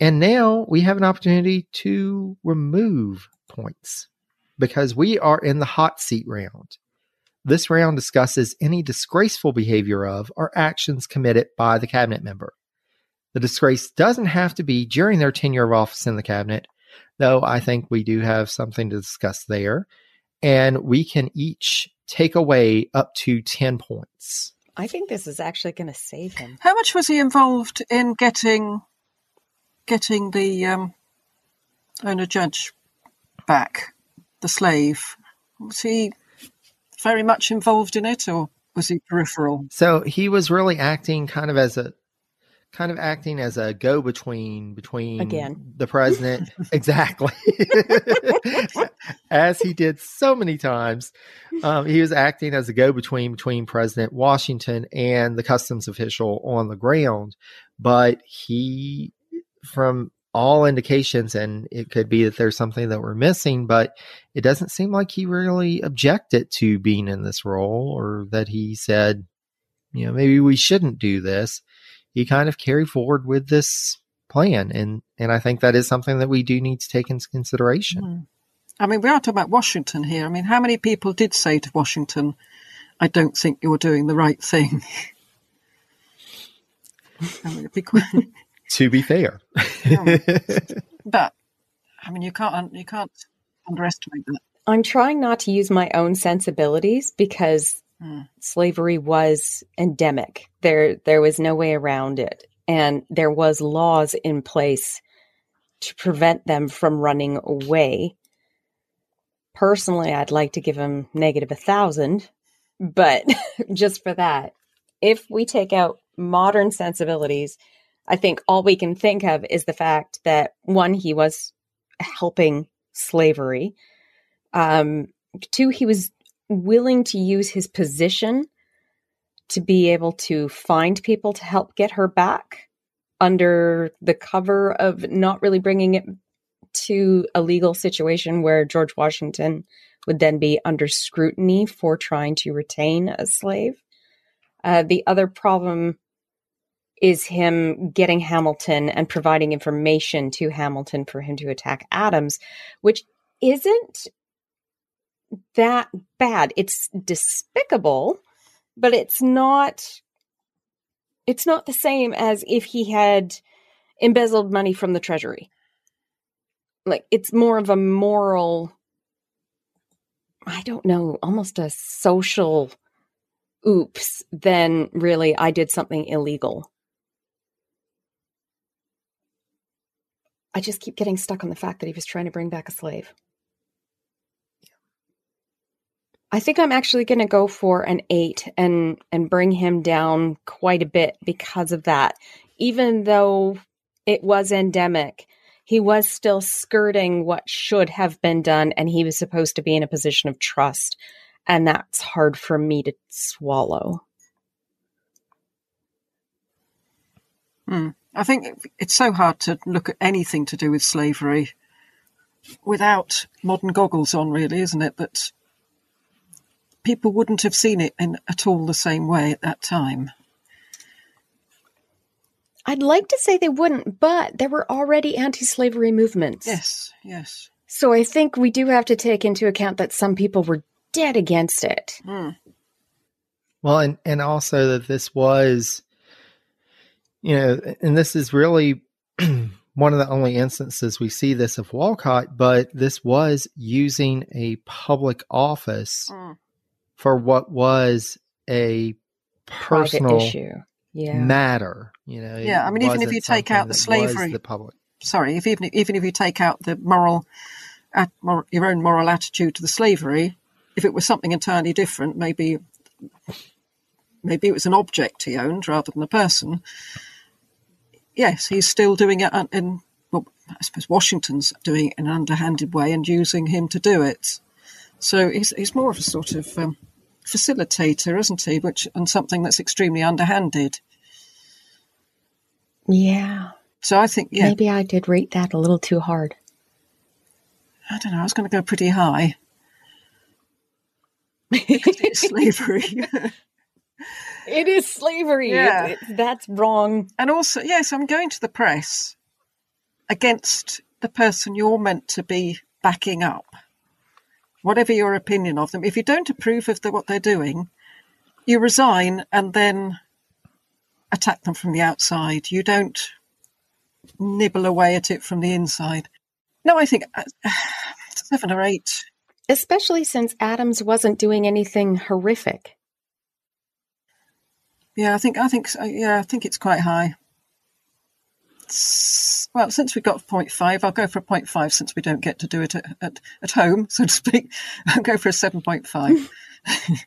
And now we have an opportunity to remove points because we are in the hot seat round. This round discusses any disgraceful behavior of or actions committed by the cabinet member. The disgrace doesn't have to be during their tenure of office in the cabinet, though I think we do have something to discuss there. And we can each take away up to 10 points. I think this is actually going to save him. How much was he involved in getting getting the um, Ona Judge back, the slave? Was he very much involved in it, or was he peripheral? So he was really acting kind of as a kind of acting as a go between between Again. the president (laughs) exactly. (laughs) As he did so many times. Um, he was acting as a go between between president washington and the customs official on the ground but he from all indications and it could be that there's something that we're missing but it doesn't seem like he really objected to being in this role or that he said you know maybe we shouldn't do this he kind of carried forward with this plan and and I think that is something that we do need to take into consideration. Mm. I mean, we are talking about Washington here. I mean, how many people did say to Washington, "I don't think you're doing the right thing"? (laughs) I mean, be quite, To be fair. (laughs) but I mean, you can't you can't underestimate that. I'm trying not to use my own sensibilities because Slavery was endemic. There there was no way around it. And there was laws in place to prevent them from running away. Personally, I'd like to give them negative a thousand, but (laughs) just for that. If we take out modern sensibilities, I think all we can think of is the fact that one, he was helping slavery. Um, two, he was willing to use his position to be able to find people to help get her back under the cover of not really bringing it to a legal situation where George Washington would then be under scrutiny for trying to retain a slave. Uh, the other problem is him getting Hamilton and providing information to Hamilton for him to attack Adams, which isn't that bad. It's despicable, but it's not it's not the same as if he had embezzled money from the treasury. Like it's more of a moral I don't know, almost a social oops than really I did something illegal. I just keep getting stuck on the fact that he was trying to bring back a slave. I think I'm actually going to go for an 8 and and bring him down quite a bit because of that. Even though it was endemic, he was still skirting what should have been done and he was supposed to be in a position of trust and that's hard for me to swallow. Hmm. I think it's so hard to look at anything to do with slavery without modern goggles on, really, isn't it? That people wouldn't have seen it in at all the same way at that time. I'd like to say they wouldn't, but there were already anti-slavery movements. Yes, yes. So I think we do have to take into account that some people were dead against it. Hmm. Well, and and also that this was, you know, and this is really (clears throat) one of the only instances we see this of Wolcott, but this was using a public office Hmm. For what was a Private personal issue. Yeah. matter. You know, Yeah, I mean, even if you take out the slavery- the public. Sorry, if even even if you take out the moral, at, mor- your own moral attitude to the slavery, if it was something entirely different, maybe maybe it was an object he owned rather than a person. Yes, he's still doing it un- in. Well, I suppose Washington's doing it in an underhanded way and using him to do it. So he's he's more of a sort of um, facilitator, isn't he? Which and something that's extremely underhanded. Yeah. So I think, yeah, Maybe I did rate that a little too hard. I don't know. I was going to go pretty high. it's (laughs) slavery. (laughs) It is slavery. Yeah. It- it- that's wrong. and also, yes, I'm going to the press against the person you're meant to be backing up. Whatever your opinion of them, if you don't approve of the, what they're doing, you resign and then attack them from the outside. You don't nibble away at it from the inside. No, I think uh, (sighs) seven or eight. Especially since Adams wasn't doing anything horrific. Yeah, I think I think yeah, I think it's quite high. Well, since we got 0.5, I'll go for a 0.5 since we don't get to do it at, at, at home, so to speak. (laughs) I'll go for a 7.5. (laughs)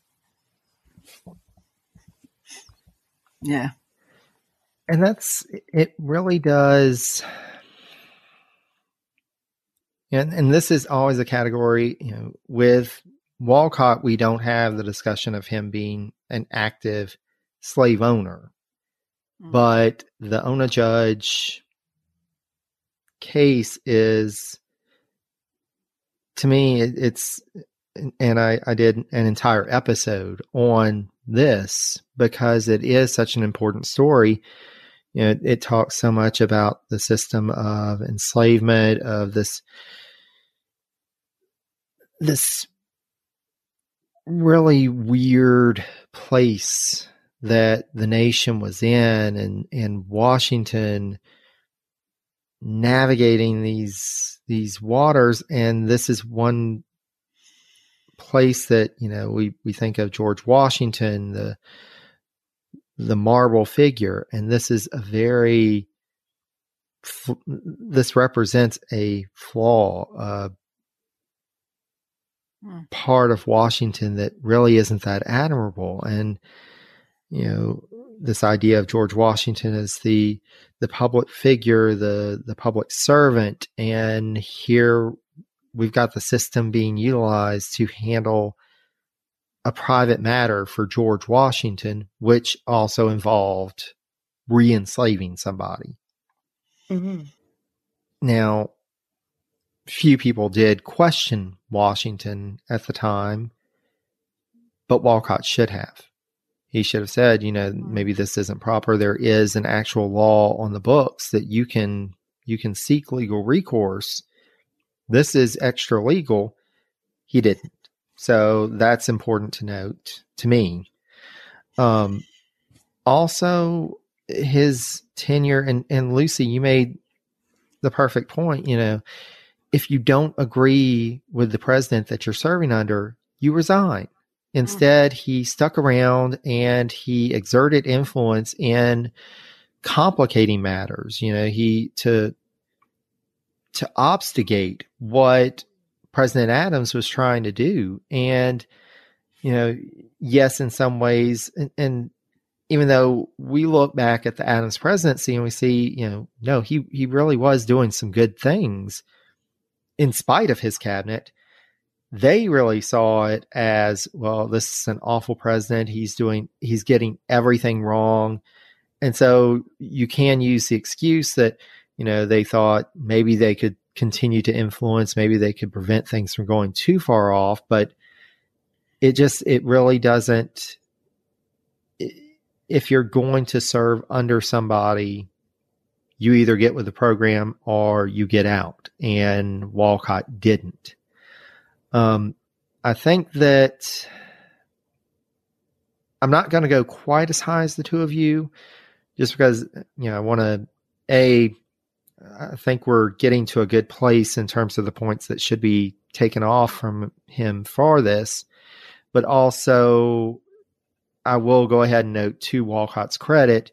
yeah. And that's it really does and and this is always a category, you know, with Wolcott we don't have the discussion of him being an active slave owner. Mm. But the Ona Judge case is to me it, it's and I, I did an entire episode on this because it is such an important story you know, it, it talks so much about the system of enslavement of this this really weird place that the nation was in and and Washington navigating these these waters. And this is one place that you know we we think of George Washington the the marble figure. And this is a very this represents a flaw uh, Hmm. part of Washington that really isn't that admirable. And you know this idea of George Washington as the the public figure the the public servant and here we've got the system being utilized to handle a private matter for George Washington, which also involved re enslaving somebody. Mm-hmm. Now, few people did question Washington at the time, but Wolcott should have. He should have said, you know, maybe this isn't proper. There is an actual law on the books that you can you can seek legal recourse. This is extra legal. He didn't. So that's important to note to me. Um, also, his tenure and, and Lucy, you made the perfect point. You know, if you don't agree with the president that you're serving under, you resign. Mm-hmm. Instead, he stuck around and he exerted influence in complicating matters. You know, he to to obstigate what President Adams was trying to do. And, you know, yes, in some ways, and, and, even though we look back at the Adams presidency and we see, you know, no, he, he really was doing some good things in spite of his cabinet. They really saw it as, well, this is an awful president. He's doing, he's getting everything wrong. And so you can use the excuse that, you know, they thought maybe they could continue to influence, maybe they could prevent things from going too far off, but it just, it really doesn't. If you're going to serve under somebody, you either get with the program or you get out. And Wolcott didn't. Um, I think that I'm not going to go quite as high as the two of you, just because you know I want to a I think we're getting to a good place in terms of the points that should be taken off from him for this. But also, I will go ahead and note to Wolcott's credit,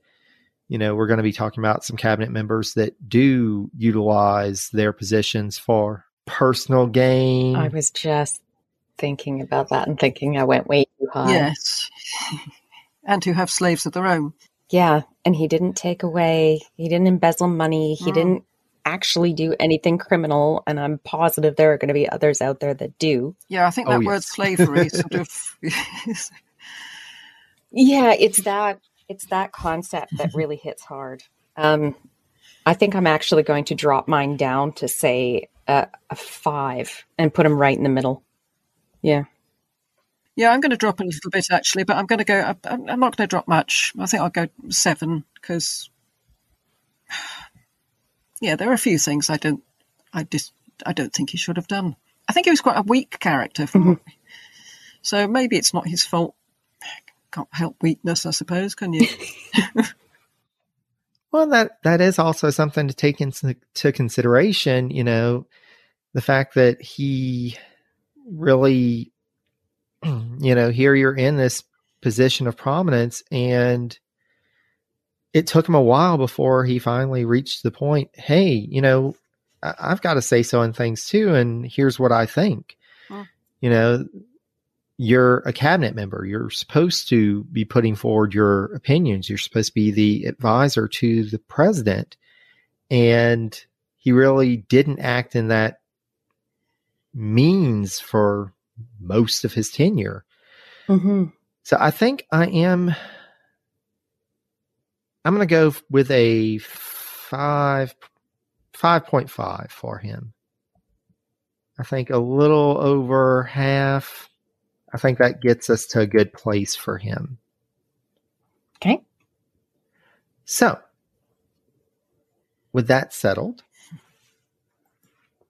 you know, we're going to be talking about some cabinet members that do utilize their positions for personal gain. I was just thinking about that and thinking I went way too high. Yes. (laughs) and who have slaves of their own. Yeah, and he didn't take away, he didn't embezzle money, he Mm. didn't actually do anything criminal, and I'm positive there are going to be others out there that do. Yeah, I think Oh, that yes. word slavery sort of. (laughs) Yeah, it's that it's that concept that really hits hard. Um I think I'm actually going to drop mine down to say a, a five and put him right in the middle. Yeah. Yeah, I'm going to drop a little bit actually, but I'm going to go. I'm I'm not going to drop much. I think I'll go seven because, (sighs) yeah, there are a few things I don't, I just, I don't think he should have done. I think he was quite a weak character, from, mm-hmm. so maybe it's not his fault. Can't help weakness, I suppose, can you? (laughs) Well, that that is also something to take into to consideration. You know, the fact that he really, (clears throat) you know, here you're in this position of prominence, and it took him a while before he finally reached the point. Hey, you know, I, I've got to say so on things too, and here's what I think. You know, you're a cabinet member. You're supposed to be putting forward your opinions. You're supposed to be the advisor to the president. And he really didn't act in that means for most of his tenure. Mm-hmm. So I think I am. I'm going to go with a five, five point five for him. I think a little over half. I think that gets us to a good place for him. Okay. So, with that settled,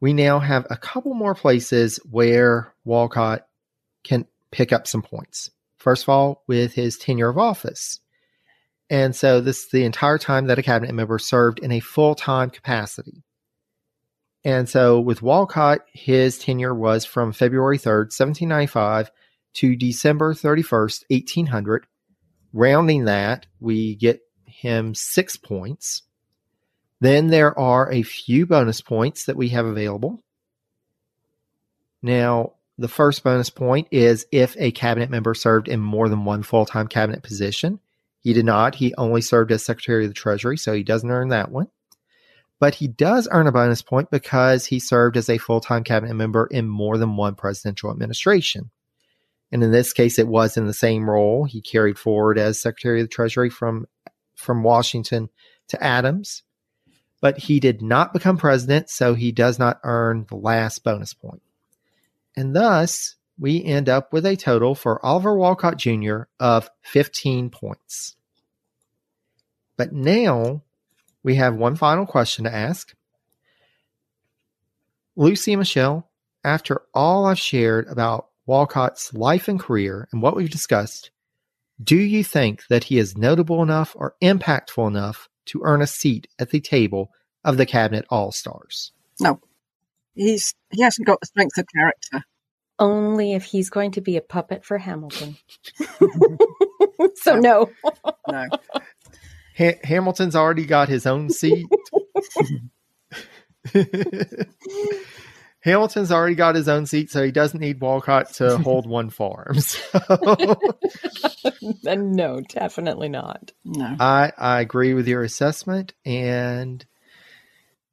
we now have a couple more places where Wolcott can pick up some points. First of all, with his tenure of office. And so, this is the entire time that a cabinet member served in a full time capacity. And so, with Wolcott, his tenure was from February 3rd, 1795 to December 31st, 1800. Rounding that, we get him six points. Then there are a few bonus points that we have available. Now, the first bonus point is if a cabinet member served in more than one full time cabinet position. He did not. He only served as Secretary of the Treasury, so he doesn't earn that one. But he does earn a bonus point because he served as a full time cabinet member in more than one presidential administration. And in this case, it was in the same role. He carried forward as Secretary of the Treasury from, from Washington to Adams. But he did not become president, so he does not earn the last bonus point. And thus, we end up with a total for Oliver Wolcott Jr. of 15 points. But now we have one final question to ask. Lucy and Michelle, after all I've shared about Wolcott's life and career and what we've discussed, do you think that he is notable enough or impactful enough to earn a seat at the table of the Cabinet All Stars? no, he's he hasn't got the strength of character. Only if he's going to be a puppet for Hamilton. (laughs) so no. (laughs) No, Ha- Hamilton's already got his own seat. (laughs) Hamilton's already got his own seat, so he doesn't need Wolcott to (laughs) hold one for him. So (laughs) no, definitely not. no. I I agree with your assessment, and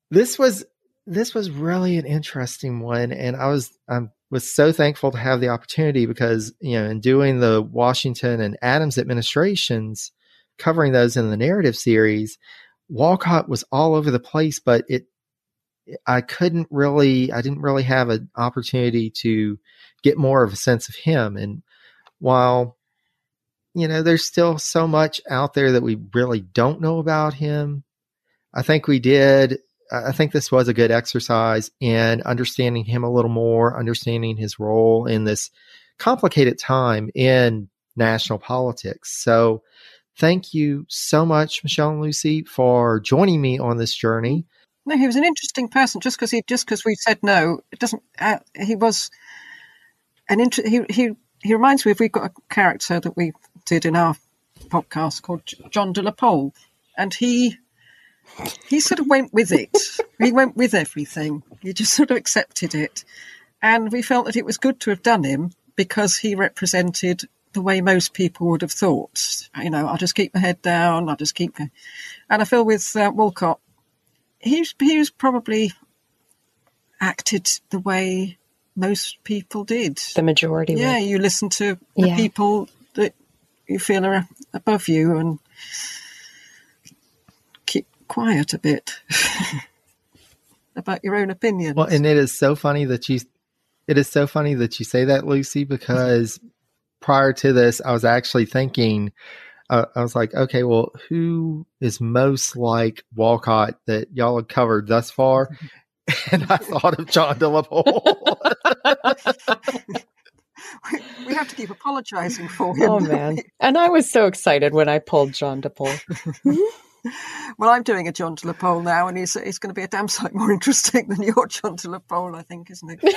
this was this was really an interesting one, and I was I was so thankful to have the opportunity because you know in doing the Washington and Adams administrations, covering those in the narrative series, Wolcott was all over the place, but it I couldn't really I didn't really have an opportunity to get more of a sense of him, and while you know, there's still so much out there that we really don't know about him. I think we did. I think this was a good exercise in understanding him a little more, understanding his role in this complicated time in national politics. So, thank you so much, Michelle and Lucy, for joining me on this journey. No, he was an interesting person. Just because he, just because we said no, it doesn't. Uh, he was an inter- he he he reminds me of we've got a character that we did in our podcast called John de la Pole, and he he sort of went with it. he went with everything. He just sort of accepted it, and we felt that it was good to have done him because he represented the way most people would have thought. You know, I'll just keep my head down. I'll just keep. And I feel with uh, Wolcott, he's he was probably acted the way most people did. The majority Yeah, would. you listen to the Yeah. people that you feel are above you and keep quiet a bit (laughs) about your own opinion. Well, and it is so funny that you it is so funny that you say that, Lucy, because prior to this, I was actually thinking, uh, I was like, okay, well, who is most like Wolcott that y'all have covered thus far? (laughs) (laughs) And I thought of John de la Pole. we have to keep apologizing for him. Oh man! And I was so excited when I pulled John DePaul. (laughs) well, I'm doing a John de la Pole now, and he's he's going to be a damn sight more interesting than your John de la Pole, I think, isn't it?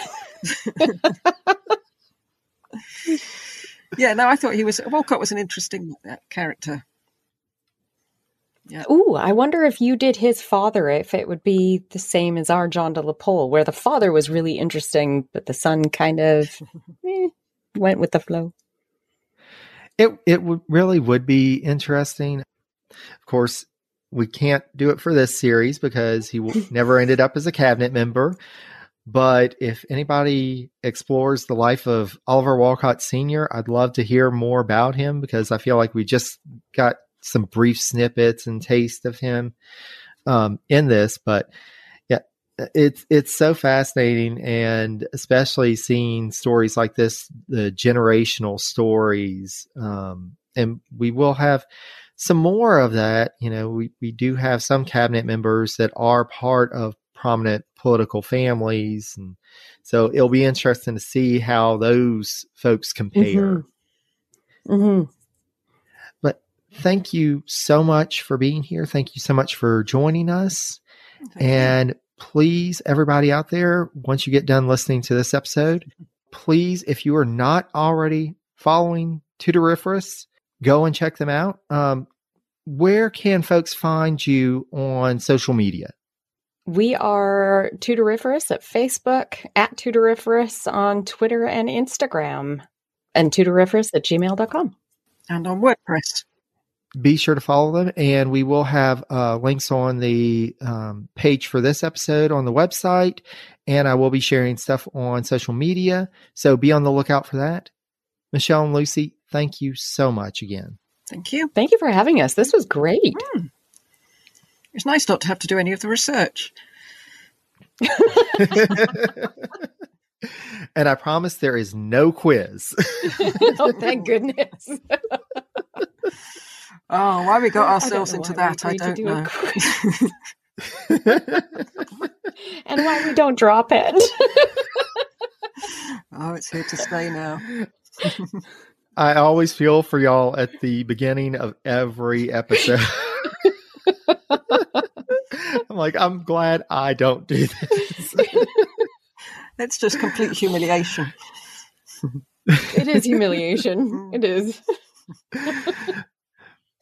Yeah, no, I thought he was Wolcott was an interesting uh, character. Yeah. Ooh, I wonder if you did his father, if it would be the same as our John de la Pole, where the father was really interesting, but the son kind of (laughs) eh, went with the flow. It it w- really would be interesting. Of course, we can't do it for this series because he (laughs) never ended up as a cabinet member. But if anybody explores the life of Oliver Wolcott Sr., I'd love to hear more about him because I feel like we just got some brief snippets and taste of him um, in this. But yeah, it's it's so fascinating, and especially seeing stories like this, the generational stories, um, and we will have some more of that. You know, we we do have some cabinet members that are part of prominent political families, and so it'll be interesting to see how those folks compare. Mm-hmm. Mm-hmm thank you so much for being here. Thank you so much for joining us. And please, everybody out there, once you get done listening to this episode, please, if you are not already following Tudoriferous, go and check them out. Um, where can folks find you on social media? We are Tudoriferous at Facebook, at Tudoriferous on Twitter and Instagram, and Tudoriferous at gmail.com. And on WordPress be sure to follow them. And we will have uh, links on the um, page for this episode on the website. And I will be sharing stuff on social media. So be on the lookout for that. Michelle and Lucy, thank you so much again. Thank you. Thank you for having us. This was great. Mm. It's nice not to have to do any of the research. (laughs) and I promise there is no quiz. (laughs) oh, thank goodness. (laughs) Oh, why we got ourselves into that, I don't know. and why we don't drop it. oh, it's here to stay now. I always feel for y'all at the beginning of every episode. I'm like, I'm glad I don't do this. (laughs) it's just complete humiliation. It is humiliation. Mm. It is. (laughs)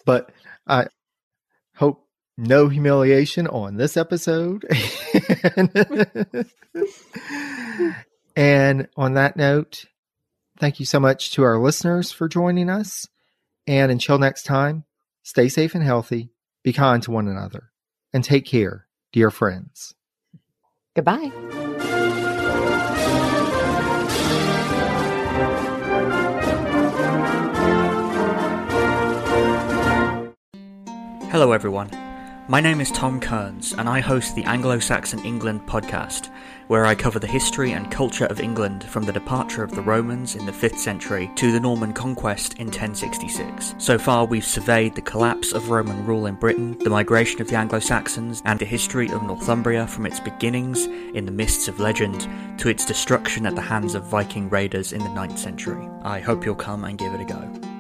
But I hope no humiliation on this episode. (laughs) and on that note, thank you so much to our listeners for joining us. And until next time, stay safe and healthy, be kind to one another, and take care, dear friends. Goodbye. Hello, everyone. My name is Tom Kearns, and I host the Anglo Saxon England podcast, where I cover the history and culture of England from the departure of the Romans in the 5th century to the Norman conquest in 1066. So far, we've surveyed the collapse of Roman rule in Britain, the migration of the Anglo Saxons, and the history of Northumbria from its beginnings in the mists of legend to its destruction at the hands of Viking raiders in the 9th century. I hope you'll come and give it a go.